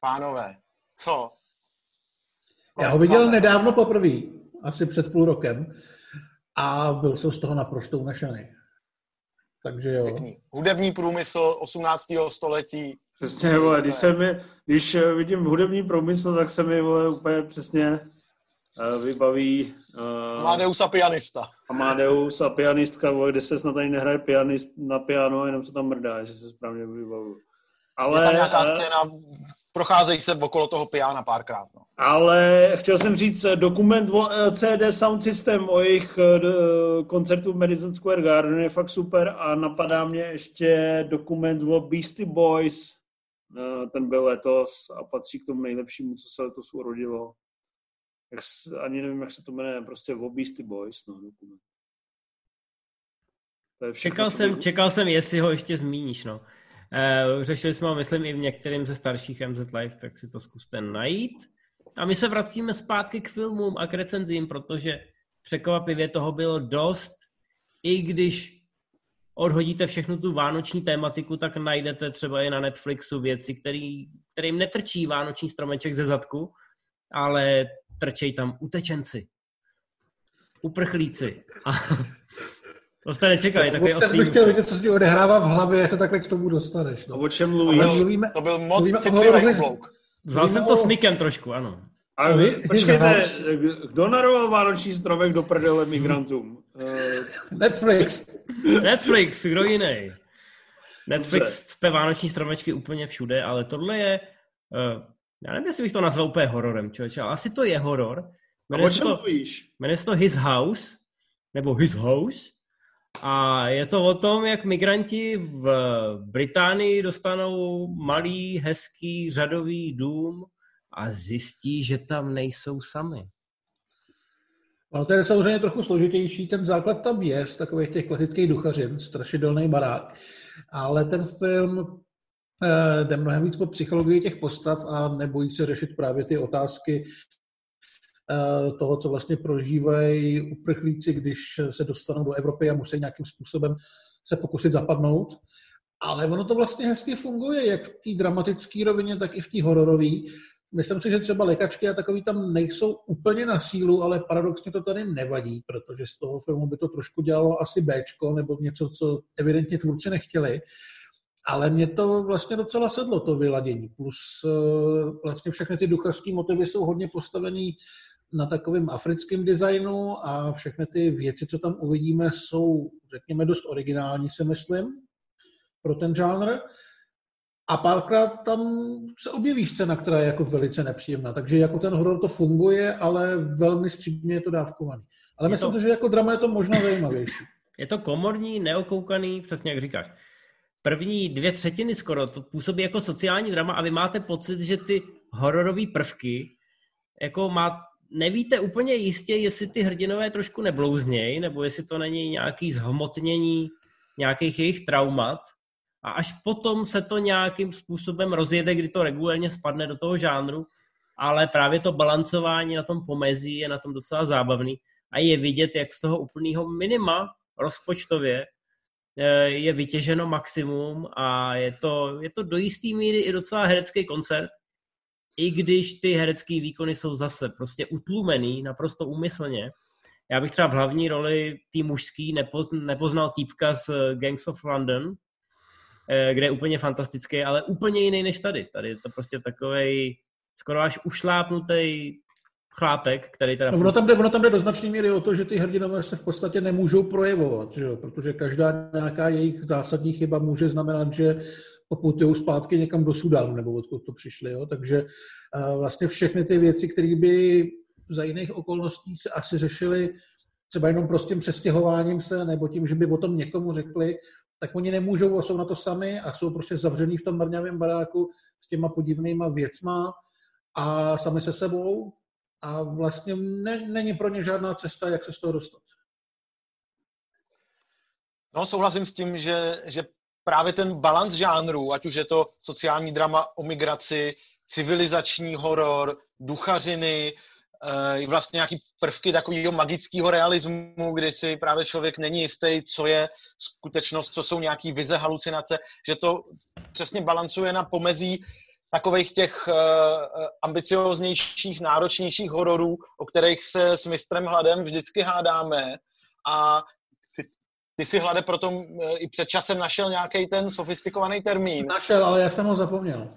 Pánové, co? Já ho viděl nedávno poprvé, asi před půl rokem a byl jsem z toho naprosto unešený. Takže jo. Pěkný. Hudební průmysl 18. století. Přesně, vole, když, se mi, když eh, vidím hudební průmysl, tak se mi vole, úplně přesně uh, vybaví... Uh, Amadeus a pianista. Amadeus a pianistka, vole, kde se snad ani nehraje pianist na piano, jenom se tam mrdá, že se správně vybavuju. Ale, je tam nějaká scéna, procházejí se okolo toho piana párkrát. No. Ale chtěl jsem říct eh, dokument o eh, CD Sound System, o jejich eh, koncertu v Madison Square Garden je fakt super a napadá mě ještě dokument o Beastie Boys, ten byl letos a patří k tomu nejlepšímu, co se letos urodilo. Jak, ani nevím, jak se to jmenuje, prostě o Beastie Boys, no, dokument. To je všechno, čekal, jsem, bych... čekal jsem, jestli ho ještě zmíníš, no. Uh, řešili jsme ho, myslím, i v některým ze starších MZ Live, tak si to zkuste najít. A my se vracíme zpátky k filmům a k recenzím, protože překvapivě toho bylo dost. I když odhodíte všechnu tu vánoční tématiku, tak najdete třeba i na Netflixu věci, který, kterým netrčí vánoční stromeček ze zadku, ale trčejí tam utečenci, uprchlíci. A to jste nečekali, takový oslý. bych chtěl vidět, co se ti odehrává v hlavě, jak se takhle k tomu dostaneš. No. O čem mluvíš? Mluvíme, to byl moc citlivý oblouk. Vzal jsem to o... s Mikem trošku, ano. A vy, počkejte, kdo naroval vánoční stromek do prdele migrantům? Netflix. Netflix, kdo jiný? Netflix cpe vánoční stromečky úplně všude, ale tohle je, uh, já nevím, jestli bych to nazval úplně hororem, člověče, ale asi to je horor. Jmenuje se to, jmenuje se to His House, nebo His House. A je to o tom, jak migranti v Británii dostanou malý, hezký, řadový dům a zjistí, že tam nejsou sami. Ale to je samozřejmě trochu složitější. Ten základ tam je z takových těch klasických duchařin, strašidelný barák. Ale ten film eh, jde mnohem víc po psychologii těch postav a nebojí se řešit právě ty otázky toho, co vlastně prožívají uprchlíci, když se dostanou do Evropy a musí nějakým způsobem se pokusit zapadnout. Ale ono to vlastně hezky funguje, jak v té dramatické rovině, tak i v té hororové. Myslím si, že třeba lékačky a takový tam nejsou úplně na sílu, ale paradoxně to tady nevadí, protože z toho filmu by to trošku dělalo asi Bčko nebo něco, co evidentně tvůrci nechtěli. Ale mě to vlastně docela sedlo, to vyladění. Plus eh, vlastně všechny ty ducharské motivy jsou hodně postavený na takovém africkém designu a všechny ty věci, co tam uvidíme, jsou, řekněme, dost originální, si myslím, pro ten žánr. A párkrát tam se objeví scéna, která je jako velice nepříjemná. Takže jako ten horor to funguje, ale velmi střídně je to dávkovaný. Ale je myslím to... že jako drama je to možná zajímavější. Je to komorní, neokoukaný, přesně jak říkáš. První dvě třetiny skoro to působí jako sociální drama a vy máte pocit, že ty hororové prvky jako má, nevíte úplně jistě, jestli ty hrdinové trošku neblouznějí, nebo jestli to není nějaký zhmotnění nějakých jejich traumat. A až potom se to nějakým způsobem rozjede, kdy to regulérně spadne do toho žánru, ale právě to balancování na tom pomezí je na tom docela zábavný. A je vidět, jak z toho úplného minima rozpočtově eh, je vytěženo maximum a je to, je to do jisté míry i docela herecký koncert, i když ty herecké výkony jsou zase prostě utlumený, naprosto úmyslně. Já bych třeba v hlavní roli tý mužský nepoznal týpka z Gangs of London, eh, kde je úplně fantastický, ale úplně jiný než tady. Tady je to prostě takový skoro až ušlápnutý chlápek, který teda... No, ono, tam jde, ono tam jde do značné míry o to, že ty hrdinové se v podstatě nemůžou projevovat, že jo? protože každá nějaká jejich zásadní chyba může znamenat, že poputují zpátky někam do Sudánu, nebo odkud to přišli. Jo? Takže uh, vlastně všechny ty věci, které by za jiných okolností se asi řešily třeba jenom prostým přestěhováním se, nebo tím, že by o tom někomu řekli, tak oni nemůžou a jsou na to sami a jsou prostě zavřený v tom mrňavém baráku s těma podivnýma věcma a sami se sebou a vlastně ne, není pro ně žádná cesta, jak se z toho dostat. No, souhlasím s tím, že, že právě ten balans žánrů, ať už je to sociální drama o migraci, civilizační horor, duchařiny, i vlastně nějaký prvky takového magického realismu, kdy si právě člověk není jistý, co je skutečnost, co jsou nějaký vize, halucinace, že to přesně balancuje na pomezí takových těch uh, ambicioznějších, náročnějších hororů, o kterých se s mistrem Hladem vždycky hádáme. A ty, si Hlade proto uh, i před časem našel nějaký ten sofistikovaný termín. Našel, ale já jsem ho zapomněl.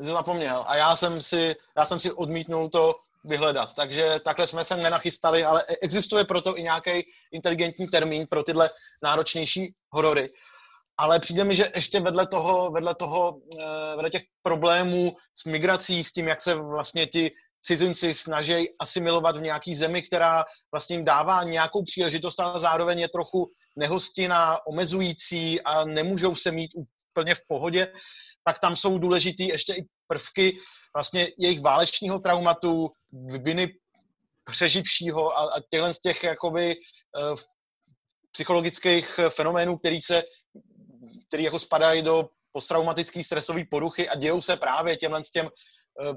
Jsi zapomněl a já jsem si, já jsem si odmítnul to vyhledat. Takže takhle jsme se nenachystali, ale e- existuje proto i nějaký inteligentní termín pro tyhle náročnější horory. Ale přijde mi, že ještě vedle toho, vedle toho, eh, vedle těch problémů s migrací, s tím, jak se vlastně ti cizinci snaží asimilovat v nějaký zemi, která vlastně jim dává nějakou příležitost, ale zároveň je trochu nehostinná, omezující a nemůžou se mít úplně v pohodě, tak tam jsou důležitý ještě i prvky vlastně jejich válečního traumatu, viny přeživšího a, a těchto z těch jakoby uh, psychologických fenoménů, který se, který jako spadají do posttraumatické stresové poruchy a dějou se právě těmhle s těm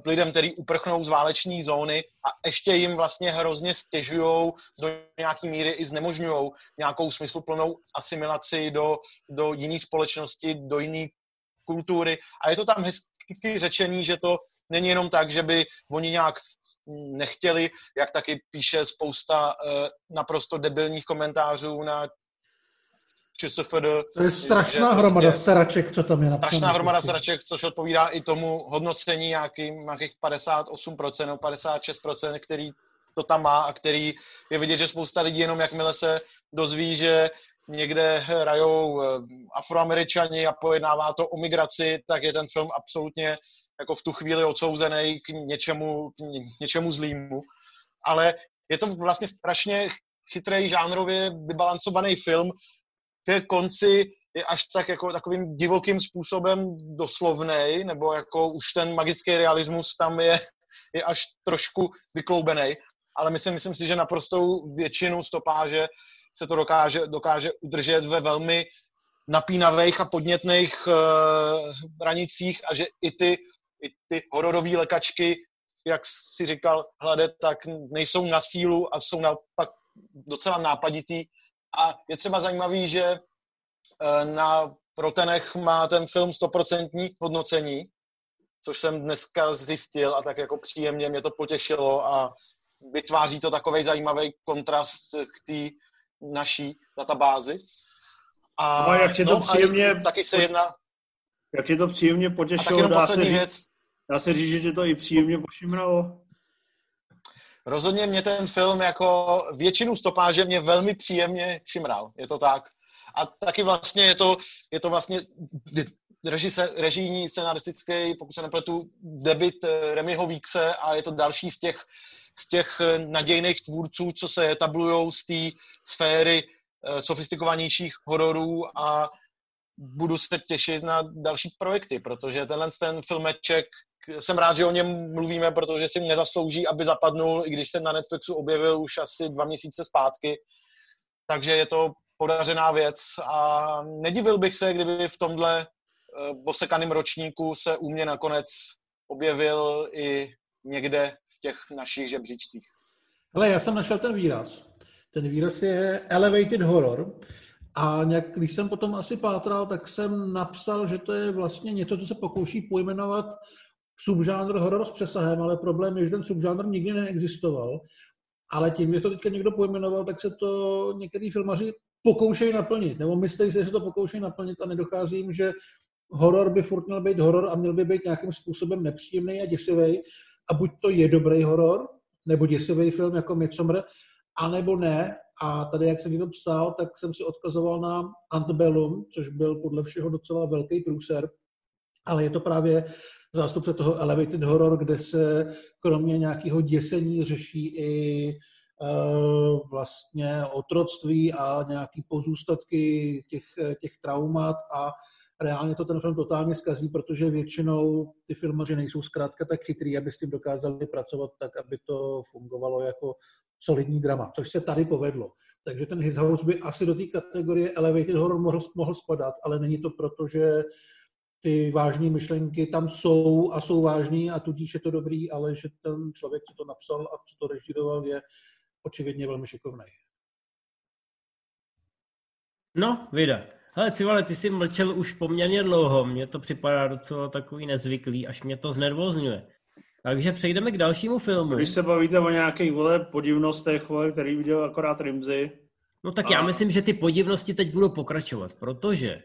lidem, který uprchnou z váleční zóny a ještě jim vlastně hrozně stěžují do nějaký míry i znemožňují nějakou smysluplnou asimilaci do, do jiné společnosti, do jiné kultury. A je to tam hezky řečení, že to není jenom tak, že by oni nějak nechtěli, jak taky píše spousta uh, naprosto debilních komentářů na ČSFD. To je strašná hromada prostě, sraček, co tam je napsáno. Strašná hromada sraček, což odpovídá i tomu hodnocení nějakým, nějakých 58% nebo 56%, který to tam má a který je vidět, že spousta lidí jenom jakmile se dozví, že někde hrajou eh, afroameričani a pojednává to o migraci, tak je ten film absolutně jako v tu chvíli odsouzený k něčemu, k něčemu zlýmu. Ale je to vlastně strašně chytrý, žánrově vybalancovaný film. Ke konci je až tak jako takovým divokým způsobem doslovnej, nebo jako už ten magický realismus tam je, je až trošku vykloubený. Ale myslím, myslím si, že naprostou většinu stopáže se to dokáže, dokáže udržet ve velmi napínavých a podnětných uh, hranicích a že i ty i ty hororové lekačky, jak si říkal Hlade, tak nejsou na sílu a jsou naopak docela nápaditý. A je třeba zajímavý, že eh, na Rotenech má ten film stoprocentní hodnocení, což jsem dneska zjistil a tak jako příjemně mě to potěšilo a vytváří to takový zajímavý kontrast k té naší databázi. A, a jak tě to no, příjemně... Taky se jedna... Jak tě to příjemně potěšilo, a dá se říct, věc. Dá se říct, že tě to i příjemně pošimralo? Rozhodně mě ten film jako většinu stopáže mě velmi příjemně šimral, je to tak. A taky vlastně je to, je to vlastně režise, režijní, scenaristický, pokud se nepletu, debit eh, Remyho Víkse a je to další z těch, z těch eh, nadějných tvůrců, co se etablujou z té sféry eh, sofistikovanějších hororů a budu se těšit na další projekty, protože tenhle ten filmeček, jsem rád, že o něm mluvíme, protože si nezaslouží, aby zapadnul, i když se na Netflixu objevil už asi dva měsíce zpátky. Takže je to podařená věc a nedivil bych se, kdyby v tomhle uh, osekaném ročníku se u mě nakonec objevil i někde v těch našich žebříčcích. Ale já jsem našel ten výraz. Ten výraz je elevated horror. A nějak, když jsem potom asi pátral, tak jsem napsal, že to je vlastně něco, co se pokouší pojmenovat subžánr horor s přesahem, ale problém je, že ten subžánr nikdy neexistoval. Ale tím, že to teďka někdo pojmenoval, tak se to některý filmaři pokoušejí naplnit, nebo myslí si, že se to pokoušejí naplnit a nedochází jim, že horor by furt měl být horor a měl by být nějakým způsobem nepříjemný a děsivý. A buď to je dobrý horor, nebo děsivý film jako Midsommar, anebo ne. A tady, jak jsem to psal, tak jsem si odkazoval na Antebellum, což byl podle všeho docela velký průser, ale je to právě zástupce toho elevated horror, kde se kromě nějakého děsení řeší i uh, vlastně otroctví a nějaký pozůstatky těch, těch traumat a reálně to ten film totálně zkazí, protože většinou ty filmaři nejsou zkrátka tak chytrý, aby s tím dokázali pracovat tak, aby to fungovalo jako solidní drama, což se tady povedlo. Takže ten His House by asi do té kategorie Elevated Horror mohl, mohl spadat, ale není to proto, že ty vážné myšlenky tam jsou a jsou vážný a tudíž je to dobrý, ale že ten člověk, co to napsal a co to režíroval, je očividně velmi šikovný. No, vida. Hele, Civale, ty jsi mlčel už poměrně dlouho, mně to připadá docela takový nezvyklý, až mě to znervozňuje. Takže přejdeme k dalšímu filmu. Když se bavíte o nějakých vole podivnostech, vole, který viděl akorát Rimzy. No tak a... já myslím, že ty podivnosti teď budou pokračovat, protože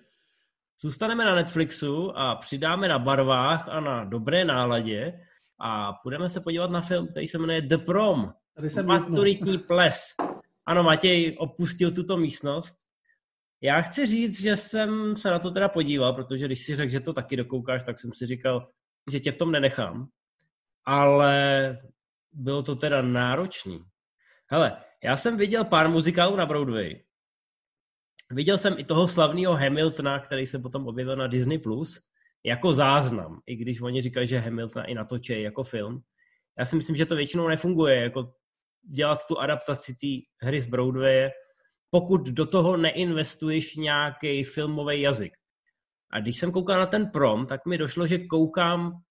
zůstaneme na Netflixu a přidáme na barvách a na dobré náladě a budeme se podívat na film, který se jmenuje The Prom. Maturitní ples. Ano, Matěj opustil tuto místnost. Já chci říct, že jsem se na to teda podíval, protože když si řekl, že to taky dokoukáš, tak jsem si říkal, že tě v tom nenechám ale bylo to teda náročný. Hele, já jsem viděl pár muzikálů na Broadway. Viděl jsem i toho slavného Hamiltona, který se potom objevil na Disney+, Plus, jako záznam, i když oni říkají, že Hamiltona i natočí jako film. Já si myslím, že to většinou nefunguje, jako dělat tu adaptaci té hry z Broadway, pokud do toho neinvestuješ nějaký filmový jazyk. A když jsem koukal na ten prom, tak mi došlo, že koukám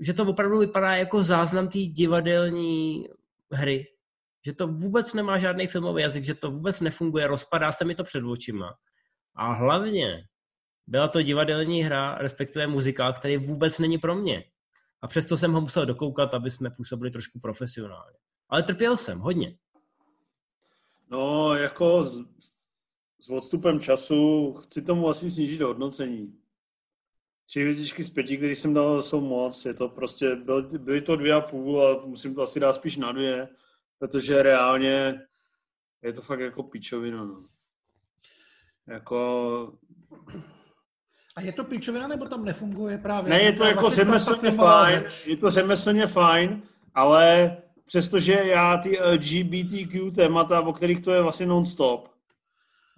že to opravdu vypadá jako záznam té divadelní hry. Že to vůbec nemá žádný filmový jazyk, že to vůbec nefunguje, rozpadá se mi to před očima. A hlavně byla to divadelní hra, respektive muzikál, který vůbec není pro mě. A přesto jsem ho musel dokoukat, aby jsme působili trošku profesionálně. Ale trpěl jsem, hodně. No, jako s, s odstupem času chci tomu asi snížit hodnocení tři hvězdičky z pěti, které jsem dal, jsou moc. Je to prostě, byl, byly to dvě a půl a musím to asi dát spíš na dvě, protože reálně je to fakt jako pičovina. No. Jako... A je to pičovina, nebo tam nefunguje právě? Ne, je to jako řemeslně fajn, je to řemeslně fajn, ale přestože já ty LGBTQ témata, o kterých to je vlastně non-stop,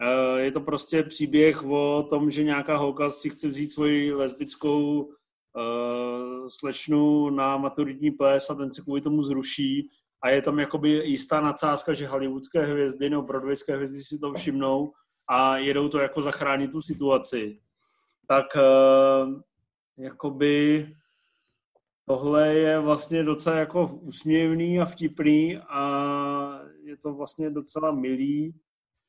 Eh, je to prostě příběh o tom, že nějaká holka si chce vzít svoji lesbickou uh, slečnu na maturitní ples a ten se kvůli tomu zruší a je tam jakoby jistá nadsázka, že hollywoodské hvězdy nebo broadwayské hvězdy si to všimnou a jedou to jako zachránit tu situaci. Tak uh, jakoby tohle je vlastně docela jako úsměvný a vtipný a je to vlastně docela milý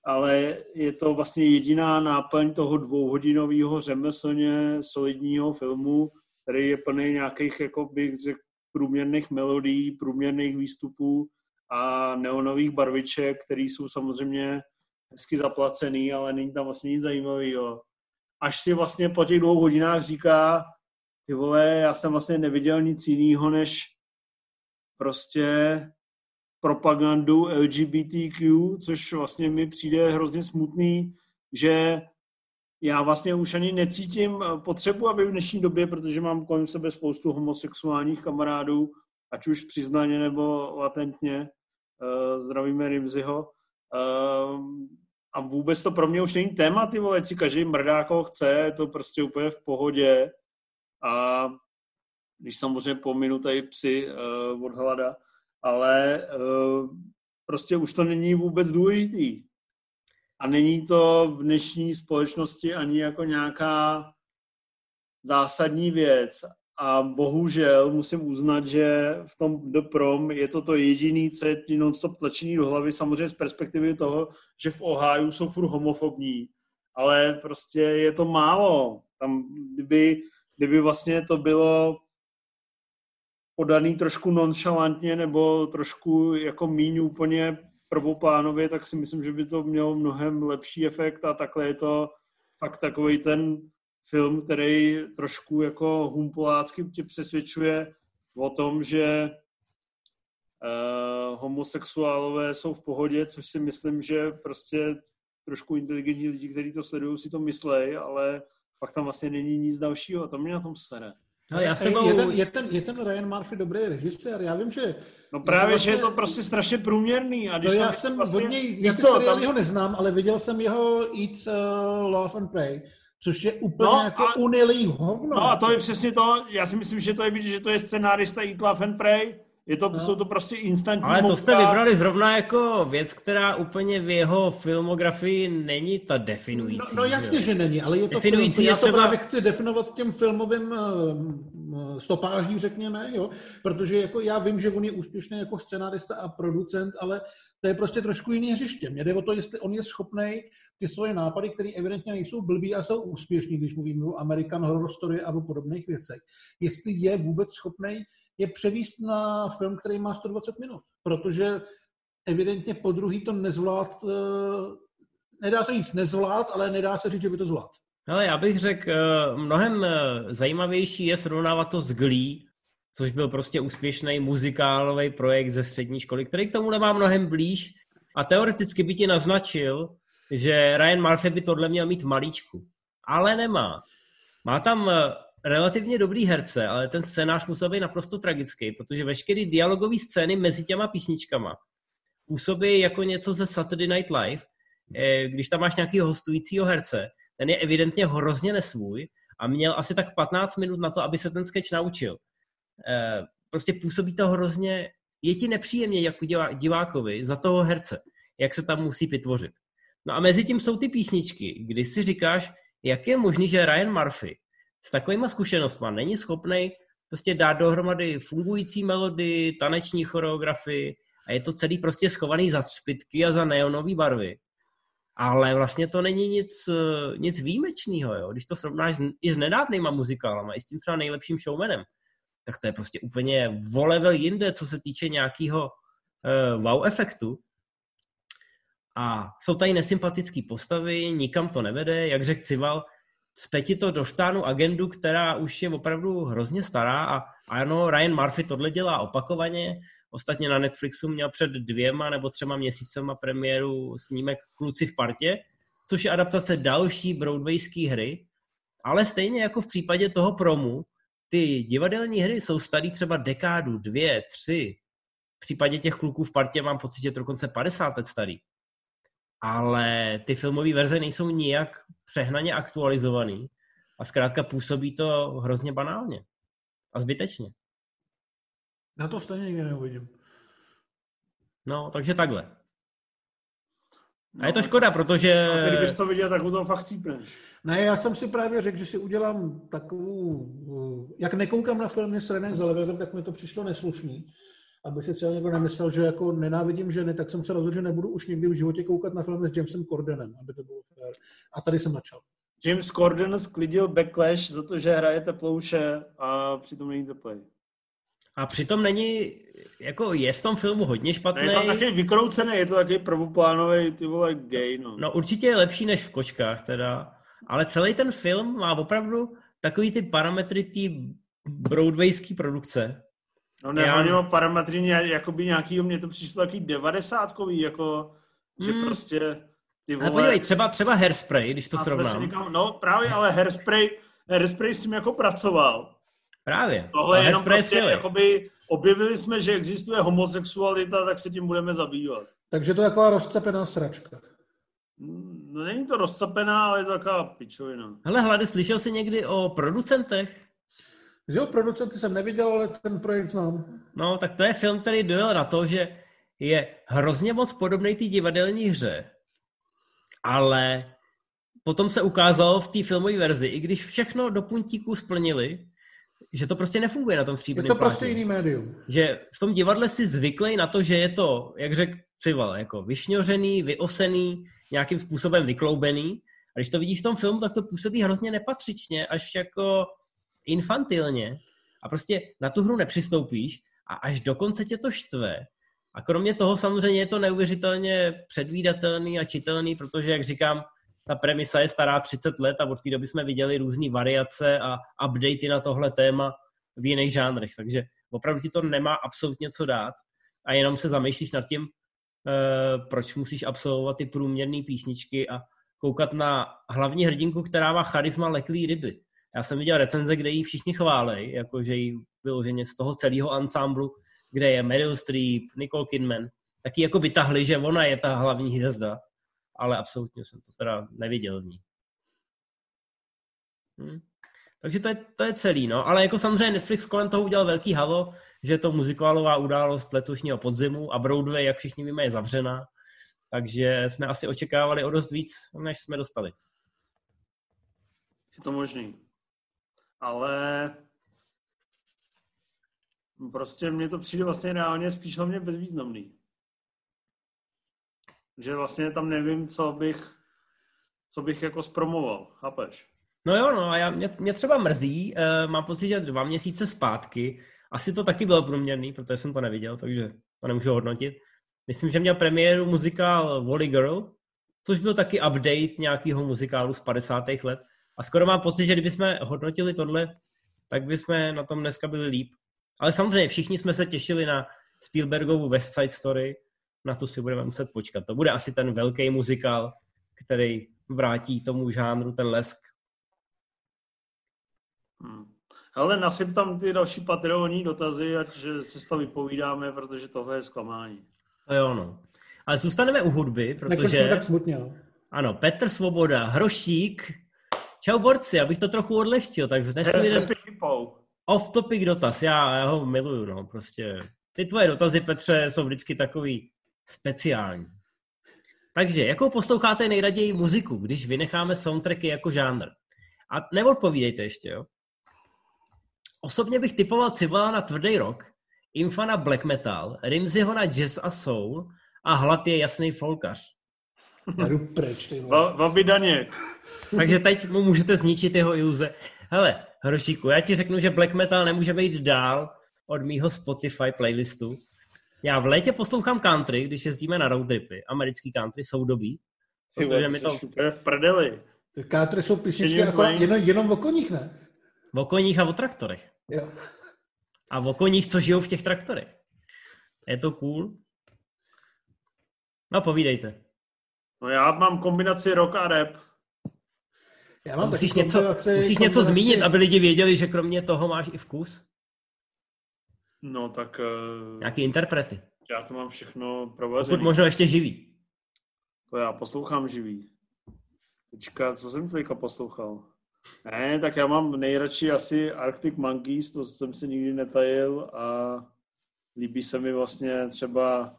ale je to vlastně jediná náplň toho dvouhodinového řemeslně solidního filmu, který je plný nějakých, jako bych řekl, průměrných melodií, průměrných výstupů a neonových barviček, které jsou samozřejmě hezky zaplacený, ale není tam vlastně nic zajímavého. Až si vlastně po těch dvou hodinách říká, ty vole, já jsem vlastně neviděl nic jiného, než prostě propagandu LGBTQ, což vlastně mi přijde hrozně smutný, že já vlastně už ani necítím potřebu, aby v dnešní době, protože mám kolem sebe spoustu homosexuálních kamarádů, ať už přiznaně nebo latentně, uh, zdravíme Rimziho, uh, a vůbec to pro mě už není téma, ty vole, si každý mrdá, koho chce, je to prostě úplně v pohodě. A když samozřejmě pominu tady psy uh, od hlada, ale uh, prostě už to není vůbec důležitý. A není to v dnešní společnosti ani jako nějaká zásadní věc. A bohužel musím uznat, že v tom doprom je to to jediný, co je ti non-stop tlačený do hlavy, samozřejmě z perspektivy toho, že v Ohio jsou furt homofobní, ale prostě je to málo. Tam, kdyby, kdyby vlastně to bylo podaný trošku nonchalantně nebo trošku jako míň úplně prvoplánově, tak si myslím, že by to mělo mnohem lepší efekt a takhle je to fakt takový ten film, který trošku jako humpolácky tě přesvědčuje o tom, že uh, homosexuálové jsou v pohodě, což si myslím, že prostě trošku inteligentní lidi, kteří to sledují, si to myslej, ale pak tam vlastně není nic dalšího a to mě na tom sere. No, já tebou... je, ten, je, ten, je ten Ryan Murphy dobrý režisér? Já vím, že... No právě, vlastně... že je to prostě strašně průměrný. A když no, já jsem vlastně... od něj, já co, tam... jeho neznám, ale viděl jsem jeho Eat, uh, Love and Pray, což je úplně no, jako a... unilý hovno. No a to je přesně to, já si myslím, že to je vidět, že to je scenárista Eat, Love and Pray, je to, no. Jsou to prostě instantní Ale to jste vybrali zrovna jako věc, která úplně v jeho filmografii není ta definující. No, no jasně, že, že není, ale je to definující film, já to třeba... právě chci definovat těm filmovým uh, stopáží, řekněme, jo? protože jako já vím, že on je úspěšný jako scenárista a producent, ale to je prostě trošku jiný hřiště. Mě jde o to, jestli on je schopný ty svoje nápady, které evidentně nejsou blbý a jsou úspěšní, když mluvíme o American Horror Story a o podobných věcech, jestli je vůbec schopný je převíst na film, který má 120 minut, protože evidentně po druhý to nezvlád, eh, nedá se říct nezvlád, ale nedá se říct, že by to zvlád. Ale já bych řekl, eh, mnohem eh, zajímavější je srovnávat to s Glee, což byl prostě úspěšný muzikálový projekt ze střední školy, který k tomu nemá mnohem blíž a teoreticky by ti naznačil, že Ryan Murphy by tohle měl mít malíčku. Ale nemá. Má tam relativně dobrý herce, ale ten scénář musel být naprosto tragický, protože veškeré dialogové scény mezi těma písničkama působí jako něco ze Saturday Night Live, eh, když tam máš nějaký hostujícího herce, ten je evidentně hrozně nesvůj a měl asi tak 15 minut na to, aby se ten sketch naučil. Eh, prostě působí to hrozně, je ti nepříjemně jako divákovi za toho herce, jak se tam musí vytvořit. No a mezi tím jsou ty písničky, kdy si říkáš, jak je možný, že Ryan Murphy s takovýma zkušenostmi není schopný prostě dát dohromady fungující melodii, taneční choreografii a je to celý prostě schovaný za třpitky a za neonové barvy. Ale vlastně to není nic, nic výjimečného, jo? když to srovnáš i s nedávnýma muzikálama, i s tím třeba nejlepším showmanem, tak to je prostě úplně volevel jinde, co se týče nějakého uh, wow efektu. A jsou tady nesympatické postavy, nikam to nevede, jak řekl Cival, zpěti to do štánu agendu, která už je opravdu hrozně stará a ano, Ryan Murphy tohle dělá opakovaně. Ostatně na Netflixu měl před dvěma nebo třema měsícema premiéru snímek Kluci v partě, což je adaptace další broadwayské hry, ale stejně jako v případě toho promu, ty divadelní hry jsou starý třeba dekádu, dvě, tři. V případě těch kluků v partě mám pocit, že to dokonce 50 let starý ale ty filmové verze nejsou nijak přehnaně aktualizovaný a zkrátka působí to hrozně banálně a zbytečně. Já to stejně nikdy neuvidím. No, takže takhle. A je to no, škoda, protože... A když bys to viděl, tak u toho fakt cípneš. Ne, já jsem si právě řekl, že si udělám takovou... Jak nekoukám na filmy s René Zellwegerem, tak mi to přišlo neslušný aby si třeba někdo nemyslel, že jako nenávidím ženy, tak jsem se rozhodl, že nebudu už nikdy v životě koukat na filmy s Jamesem Cordenem, aby to bylo fér. A tady jsem začal. James Corden sklidil backlash za to, že hraje teplouše a přitom není teplej. A přitom není, jako je v tom filmu hodně špatný. Je to taky vykroucený, je to taky prvoplánový, ty vole, gay, no. No určitě je lepší než v kočkách teda, ale celý ten film má opravdu takový ty parametry té broadwayské produkce, No ne, já... oni parametry jakoby nějaký, mně to přišlo takový devadesátkový, jako, že mm. prostě ty vole... Ale podívej, třeba, třeba Hairspray, když to srovnám. Někam, no právě, ale Hairspray, Hairspray s tím jako pracoval. Právě. Tohle je jenom prostě, jakoby, objevili jsme, že existuje homosexualita, tak se tím budeme zabývat. Takže to je taková rozcepená sračka. No není to rozsapená, ale je to taková pičovina. Hele, Hlady, slyšel jsi někdy o producentech? Z jeho producenty jsem neviděl, ale ten projekt znám. No, tak to je film, který dojel na to, že je hrozně moc podobný té divadelní hře, ale potom se ukázalo v té filmové verzi, i když všechno do puntíku splnili, že to prostě nefunguje na tom Je stříbrném to prostě plátně. jiný médium. Že v tom divadle si zvyklej na to, že je to, jak řekl Cival, jako vyšňořený, vyosený, nějakým způsobem vykloubený. A když to vidíš v tom filmu, tak to působí hrozně nepatřičně, až jako infantilně. A prostě na tu hru nepřistoupíš a až dokonce tě to štve. A kromě toho samozřejmě je to neuvěřitelně předvídatelný a čitelný, protože, jak říkám, ta premisa je stará 30 let a od té doby jsme viděli různé variace a updaty na tohle téma v jiných žánrech. Takže opravdu ti to nemá absolutně co dát a jenom se zamýšlíš nad tím, eh, proč musíš absolvovat ty průměrné písničky a koukat na hlavní hrdinku, která má charisma leklý ryby. Já jsem viděl recenze, kde ji všichni chválej, jakože ji vyloženě z toho celého ansámblu, kde je Meryl Streep, Nicole Kidman, taky jako vytahli, že ona je ta hlavní hvězda, ale absolutně jsem to teda neviděl v ní. Hm. Takže to je, to je celý, no. Ale jako samozřejmě Netflix kolem toho udělal velký halo, že to muzikálová událost letošního podzimu a Broadway, jak všichni víme, je zavřená. Takže jsme asi očekávali o dost víc, než jsme dostali. Je to možný. Ale prostě mně to přijde vlastně reálně spíš hlavně bezvýznamný. Že vlastně tam nevím, co bych, co bych jako zpromoval, chápeš? No jo, no a já, mě, mě třeba mrzí, uh, mám pocit, že dva měsíce zpátky, asi to taky bylo průměrný, protože jsem to neviděl, takže to nemůžu hodnotit. Myslím, že měl premiéru muzikál Wally Girl, což byl taky update nějakého muzikálu z 50. let. A skoro mám pocit, že kdybychom hodnotili tohle, tak bychom na tom dneska byli líp. Ale samozřejmě všichni jsme se těšili na Spielbergovu West Side Story, na to si budeme muset počkat. To bude asi ten velký muzikál, který vrátí tomu žánru ten lesk. Hmm. Ale nasyp tam ty další patronní dotazy, ať se to vypovídáme, protože tohle je zklamání. To je ono. Ale zůstaneme u hudby, Nekončím protože... tak smutně. No. Ano, Petr Svoboda, Hrošík. Čau borci, abych to trochu odlehčil, tak vznesu jeden off-topic dotaz. Já, já ho miluju, no, prostě. Ty tvoje dotazy, Petře, jsou vždycky takový speciální. Takže, jakou posloucháte nejraději muziku, když vynecháme soundtracky jako žánr? A neodpovídejte ještě, jo? Osobně bych typoval Civala na tvrdý rock, Infa na black metal, Rimziho na jazz a soul a Hlad je jasný folkař. Já jdu pryč, ty Vaby Daněk. Takže teď mu můžete zničit jeho iluze. Hele, Hrošíku, já ti řeknu, že black metal nemůže být dál od mýho Spotify playlistu. Já v létě poslouchám country, když jezdíme na road tripy. Americký country soudobí. Ty Protože mi to... úplně v prdeli. Ty Kátry jsou písničky blame- jenom, jenom o koních, ne? o koních a o traktorech. Jo. A o koních, co žijou v těch traktorech. Je to cool? No, povídejte. No já mám kombinaci rock a rap. Já mám musíš něco, kombinaci- musíš něco zmínit, aby lidi věděli, že kromě toho máš i vkus. No tak uh, Nějaký interprety. já to mám všechno Pokud provazený. možno ještě živý. To já poslouchám živý. Teďka, co jsem teďka poslouchal? Ne, tak já mám nejradši asi Arctic Monkeys, to jsem si nikdy netajil a líbí se mi vlastně třeba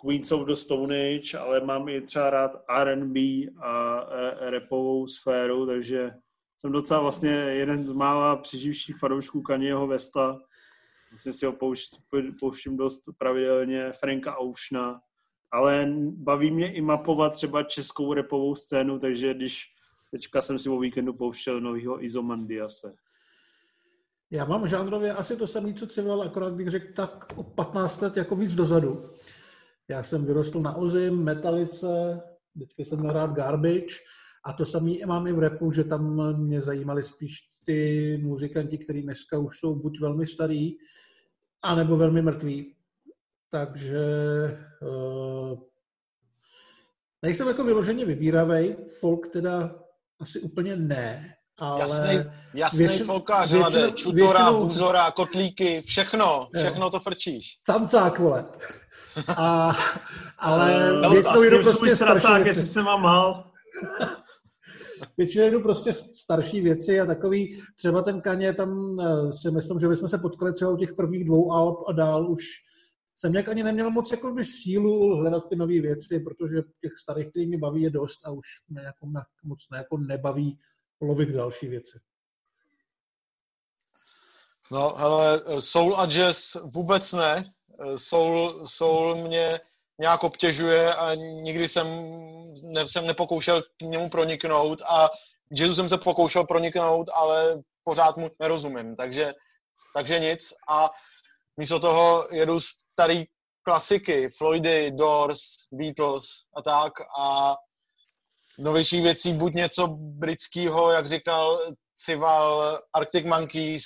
Queens of the Stone Age, ale mám i třeba rád R&B a e, rapovou sféru, takže jsem docela vlastně jeden z mála přeživších fanoušků Kanyeho Vesta. Vlastně si ho pouštím dost pravidelně, Franka Oceana, ale baví mě i mapovat třeba českou repovou scénu, takže když teďka jsem si o víkendu pouštěl novýho Izomandiase. Já mám žánrově asi to samé, co Civil, akorát bych řekl tak o 15 let jako víc dozadu. Já jsem vyrostl na Ozim, Metalice, vždycky jsem rád Garbage a to samé mám i v repu, že tam mě zajímaly spíš ty muzikanti, kteří dneska už jsou buď velmi starý, anebo velmi mrtví. Takže uh, nejsem jako vyloženě vybíravej, folk teda asi úplně ne, ale... Jasný, jasný většin, folkář, většinou, čutora, většinou, buzora, kotlíky, všechno, všechno jo. to frčíš. Samcák, vole. A, ale uh, většinou jdu prostě starší věci. jestli se mám mal. většinou jdu prostě starší věci a takový, třeba ten kaně tam, eh, si myslím, že bychom se potkali třeba u těch prvních dvou alb a dál už jsem nějak ani neměl moc jako by sílu hledat ty nové věci, protože těch starých, který mě baví, je dost a už mě jako moc ne, jako nebaví lovit další věci. No, hele, soul a jazz vůbec ne. Soul, soul mě nějak obtěžuje a nikdy jsem, ne, jsem nepokoušel k němu proniknout a jazzu jsem se pokoušel proniknout, ale pořád mu nerozumím, takže, takže nic. A místo toho jedu starý klasiky, Floydy, Doors, Beatles a tak a novější věcí buď něco britského, jak říkal Cival, Arctic Monkeys,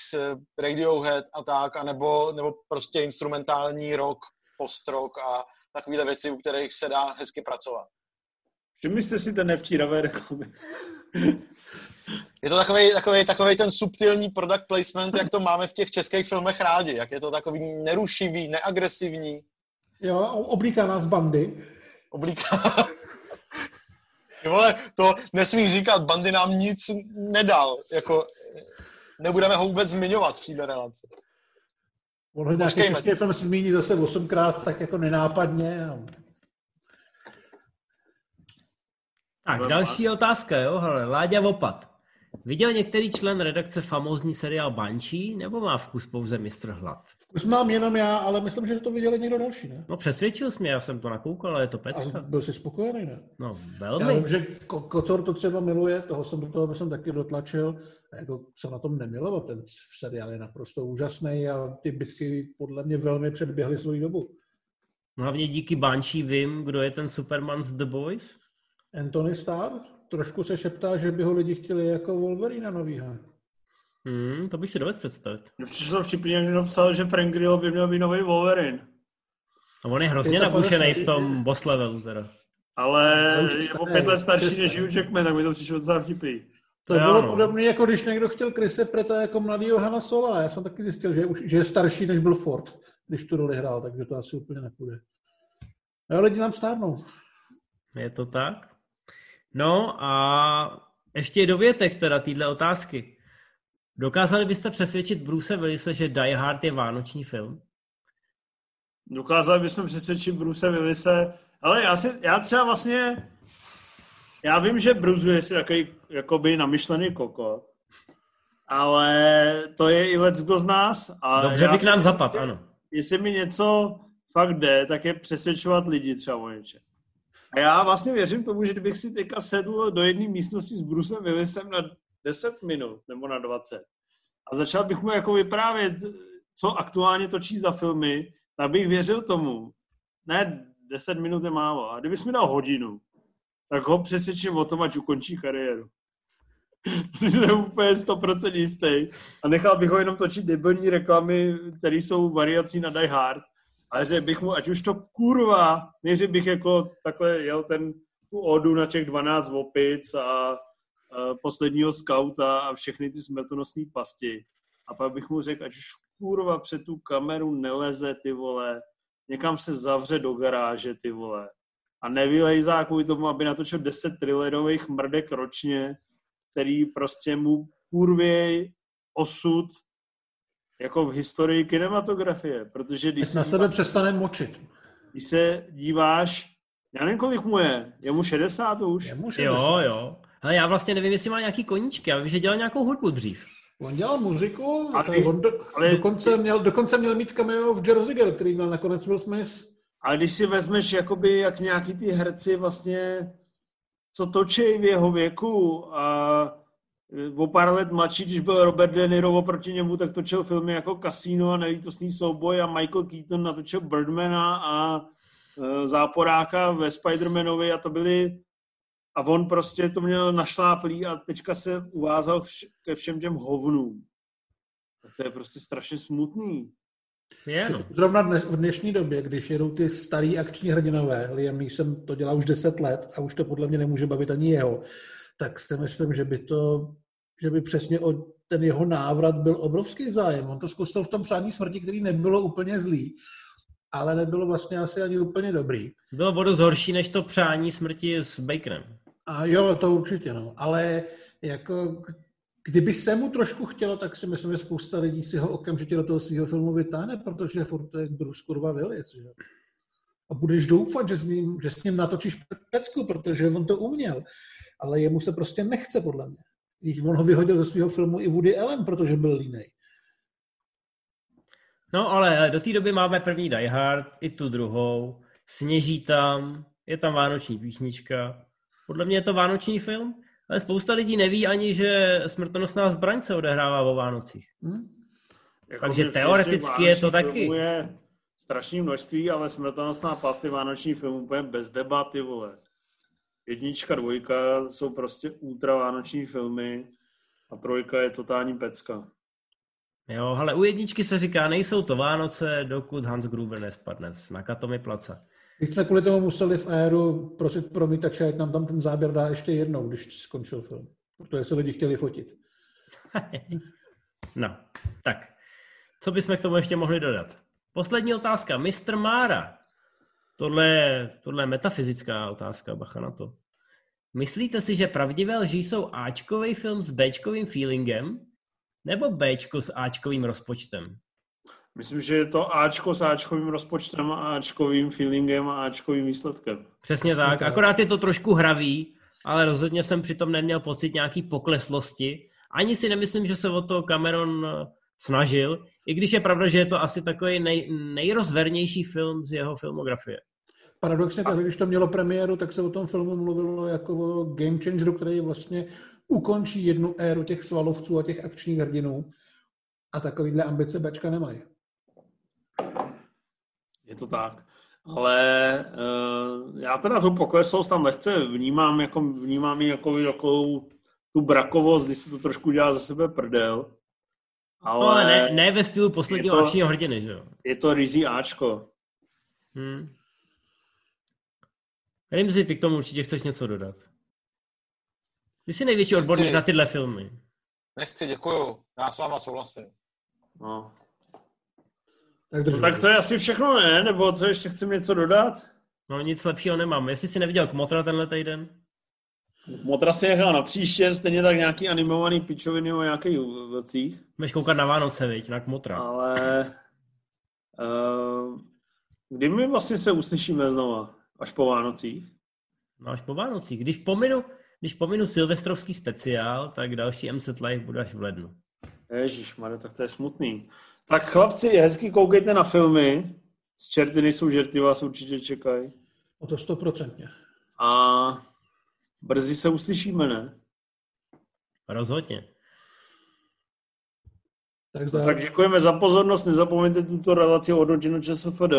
Radiohead a tak, anebo, nebo prostě instrumentální rock, post-rock a takovéhle věci, u kterých se dá hezky pracovat. Všimli jste si ten nevčíravé reklamy? Je to takový, takový, takový ten subtilní product placement, jak to máme v těch českých filmech rádi. Jak je to takový nerušivý, neagresivní. Jo, oblíká nás bandy. Oblíká. Vole, to nesmí říkat, bandy nám nic nedal. Jako, nebudeme ho vůbec zmiňovat v této relaci. On nějaký český film zmíní zase osmkrát tak jako nenápadně. Tak, další otázka, jo, hele, Láďa Vopat. Viděl některý člen redakce famózní seriál Banshee, nebo má vkus pouze mistr Hlad? Vkus mám jenom já, ale myslím, že to viděl někdo další, ne? No přesvědčil jsi mě, já jsem to nakoukal, ale je to pecka. A byl jsi spokojený, ne? No, velmi. Já vím, že Ko- Kocor to třeba miluje, toho jsem do toho jsem taky dotlačil. A jako se na tom nemilovat, ten seriál je naprosto úžasný a ty bitky podle mě velmi předběhly svou dobu. Hlavně díky Banshee vím, kdo je ten Superman z The Boys. Anthony Starr? Trošku se šeptá, že by ho lidi chtěli jako Wolverina novýho. Hmm, to bych si dovedl představit. Mně přišlo vtipně, jak napsal, že Frank Grillo by měl být nový Wolverine. A on je hrozně nabušený v tom boss levelu teda. Ale je o pět let starší než Hugh Jackman, tak mi to přišlo docela vtipný. To, to bylo ano. podobné, jako když někdo chtěl Krise Preta jako mladý Johana Sola. Já jsem taky zjistil, že, už, že je starší než byl Ford, když tu roli hrál, takže to asi úplně nepůjde. Ale lidi nám stárnou. Je to tak? No a ještě dovětek teda týhle otázky. Dokázali byste přesvědčit Bruce Willise, že Die Hard je vánoční film? Dokázali bychom přesvědčit Bruce Willise, ale já, si, já třeba vlastně, já vím, že Bruce Willis je takový jakoby namyšlený kokot, ale to je i let z nás. A Dobře bych nám zapad, ano. Jestli mi něco fakt jde, tak je přesvědčovat lidi třeba o něčem. A já vlastně věřím tomu, že kdybych si teďka sedl do jedné místnosti s Brusem Willisem na 10 minut nebo na 20 a začal bych mu jako vyprávět, co aktuálně točí za filmy, tak bych věřil tomu. Ne, 10 minut je málo. A kdybys mi dal hodinu, tak ho přesvědčím o tom, ať ukončí kariéru. Protože jsem úplně 100% jistý. A nechal bych ho jenom točit debilní reklamy, které jsou variací na Die Hard ale že bych mu, ať už to kurva, než bych jako takhle jel ten tu odu na těch 12 opic a, a posledního skauta a všechny ty smrtonosné pasti. A pak bych mu řekl, ať už kurva před tu kameru neleze, ty vole, někam se zavře do garáže, ty vole. A nevylejzá kvůli tomu, aby natočil 10 thrillerových mrdek ročně, který prostě mu kurvěj osud jako v historii kinematografie, protože když na sebe přestane močit. Když se díváš, já nevím, kolik mu je, je mu 60 už? Je mu 60. Jo, jo. Ale já vlastně nevím, jestli má nějaký koníčky, já vím, že dělal nějakou hudbu dřív. On dělal muziku, a ty, on do, ale... dokonce, měl, dokonce měl mít cameo v Jersey Girl, který měl nakonec Will Smith. Ale když si vezmeš, jakoby, jak nějaký ty herci vlastně, co točí v jeho věku a o pár let mladší, když byl Robert De Niro oproti němu, tak točil filmy jako Casino a Nelítostný souboj a Michael Keaton natočil Birdmana a e, Záporáka ve Spider-Manovi a to byly a on prostě to měl našláplý a teďka se uvázal vš- ke všem těm hovnům. A to je prostě strašně smutný. Je, no. Zrovna dnes, v dnešní době, když jedou ty starý akční hrdinové, Liam Neeson to dělá už 10 let a už to podle mě nemůže bavit ani jeho, tak si myslím, že by to že by přesně o ten jeho návrat byl obrovský zájem. On to zkusil v tom přání smrti, který nebylo úplně zlý, ale nebylo vlastně asi ani úplně dobrý. Bylo vodu zhorší než to přání smrti s Baconem. A jo, to určitě, no. Ale jako, kdyby se mu trošku chtělo, tak si myslím, že spousta lidí si ho okamžitě do toho svého filmu vytáhne, protože furt to je Bruce kurva Willis, že? A budeš doufat, že s ním, že s ním natočíš pecku, protože on to uměl. Ale jemu se prostě nechce, podle mě. Když on ho vyhodil ze svého filmu i Woody Allen, protože byl línej. No ale do té doby máme první Die Hard, i tu druhou. Sněží tam, je tam vánoční písnička. Podle mě je to vánoční film, ale spousta lidí neví ani, že smrtonosná zbraň se odehrává o Vánocích. Hmm? Jako Takže teoreticky je to taky. Je strašné množství, ale smrtonosná past je vánoční film úplně bez debaty, vole. Jednička, dvojka jsou prostě ultra vánoční filmy a trojka je totální pecka. Jo, ale u jedničky se říká, nejsou to Vánoce, dokud Hans Gruber nespadne na katomy placa. My jsme kvůli tomu museli v éru prosit promítače, ať nám tam ten záběr dá ještě jednou, když skončil film. Protože se lidi chtěli fotit. no, tak. Co bychom k tomu ještě mohli dodat? Poslední otázka. Mr. Mára. Tohle je, tohle je metafyzická otázka, bacha na to. Myslíte si, že pravdivé lži jsou Ačkový film s Bčkovým feelingem nebo Bčko s Ačkovým rozpočtem? Myslím, že je to Ačko s Ačkovým rozpočtem a Ačkovým feelingem a Ačkovým výsledkem. Přesně tak, akorát je to trošku hravý, ale rozhodně jsem přitom neměl pocit nějaký pokleslosti. Ani si nemyslím, že se o to Cameron snažil, i když je pravda, že je to asi takový nej, nejrozvernější film z jeho filmografie. Paradoxně, tak, když to mělo premiéru, tak se o tom filmu mluvilo jako o game changeru, který vlastně ukončí jednu éru těch svalovců a těch akčních hrdinů. A takovýhle ambice Bčka nemají. Je to tak. Ale uh, já teda tu pokleslost tam lehce vnímám, jako, vnímám jako, jako tu brakovost, když se to trošku dělá ze sebe prdel. Ale, no, ale ne, ne ve stylu posledního akčního hrdiny, že jo? Je to rizí Ačko. Hmm. Rimzi, ty k tomu určitě chceš něco dodat. Ty jsi největší odborník na tyhle filmy. Nechci, děkuju. Já s váma souhlasím. No. Tak, no, tak to je asi všechno, ne? Nebo co ještě chcem něco dodat? No nic lepšího nemám. Jestli jsi neviděl Kmotra tenhle týden? Motra si nechal na příště, stejně tak nějaký animovaný pičoviny o nějakých vlcích. Budeš koukat na Vánoce, viď, na Kmotra. Ale uh, kdy my vlastně se uslyšíme znova? Až po Vánocích? No až po Vánocích. Když pominu, když pominu silvestrovský speciál, tak další MC Live bude až v lednu. Ježíš, tak to je smutný. Tak chlapci, hezky koukejte na filmy. Z čerty nejsou žerty, vás určitě čekají. O to stoprocentně. A brzy se uslyšíme, ne? Rozhodně. Tak, no, tak děkujeme za pozornost. Nezapomeňte tuto relaci hodnotit ČSFD.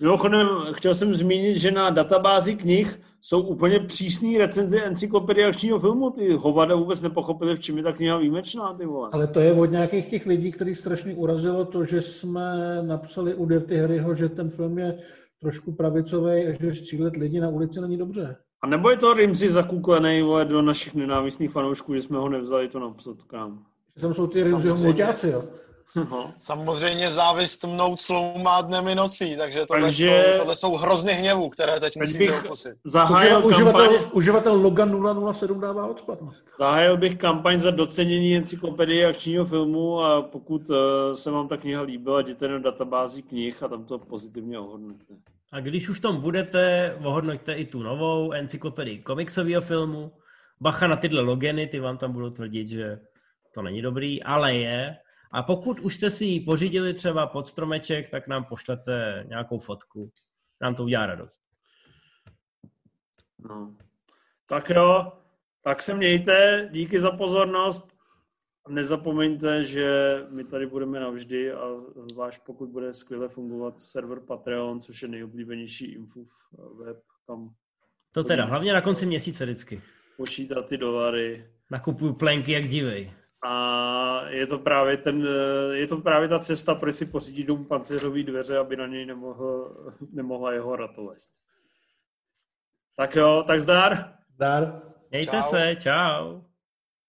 Mimochodem, chtěl jsem zmínit, že na databázi knih jsou úplně přísné recenze encyklopedie akčního filmu. Ty hovada vůbec nepochopili, v čem je ta kniha výjimečná, ty vole. Ale to je od nějakých těch lidí, který strašně urazilo to, že jsme napsali u Dirty Harryho, že ten film je trošku pravicový a že střílet lidi na ulici není dobře. A nebo je to Rimzi zakuklený vole, do našich nenávistných fanoušků, že jsme ho nevzali to napsat. Že tam jsou ty Rimziho muťáci, jo? No. Samozřejmě závist mnout sloumá dnem i nocí, takže tohle, takže... Jsou, tohle jsou hrozně hněvů, které teď, musíte okusit. Zahájil uživatel, kampaň... uživatel Logan 007 dává odpad. No. Zahájil bych kampaň za docenění encyklopedie akčního filmu a pokud uh, se vám ta kniha líbila, jděte na databázi knih a tam to pozitivně ohodnotíte. A když už tam budete, ohodnoťte i tu novou encyklopedii komiksového filmu. Bacha na tyhle logeny, ty vám tam budou tvrdit, že to není dobrý, ale je. A pokud už jste si ji pořídili třeba pod stromeček, tak nám pošlete nějakou fotku. Nám to udělá radost. No. Tak jo, tak se mějte, díky za pozornost. Nezapomeňte, že my tady budeme navždy a zvlášť pokud bude skvěle fungovat server Patreon, což je nejoblíbenější info web, kam... To teda, hlavně na konci měsíce vždycky. Počítat ty dolary. Nakupuju plenky jak divej. A je to právě ten, je to právě ta cesta, proč si pořídit dům pancéřový dveře, aby na něj nemohl, nemohla jeho ratovest. Tak jo, tak zdar. Zdar. Mějte čau. se, čau.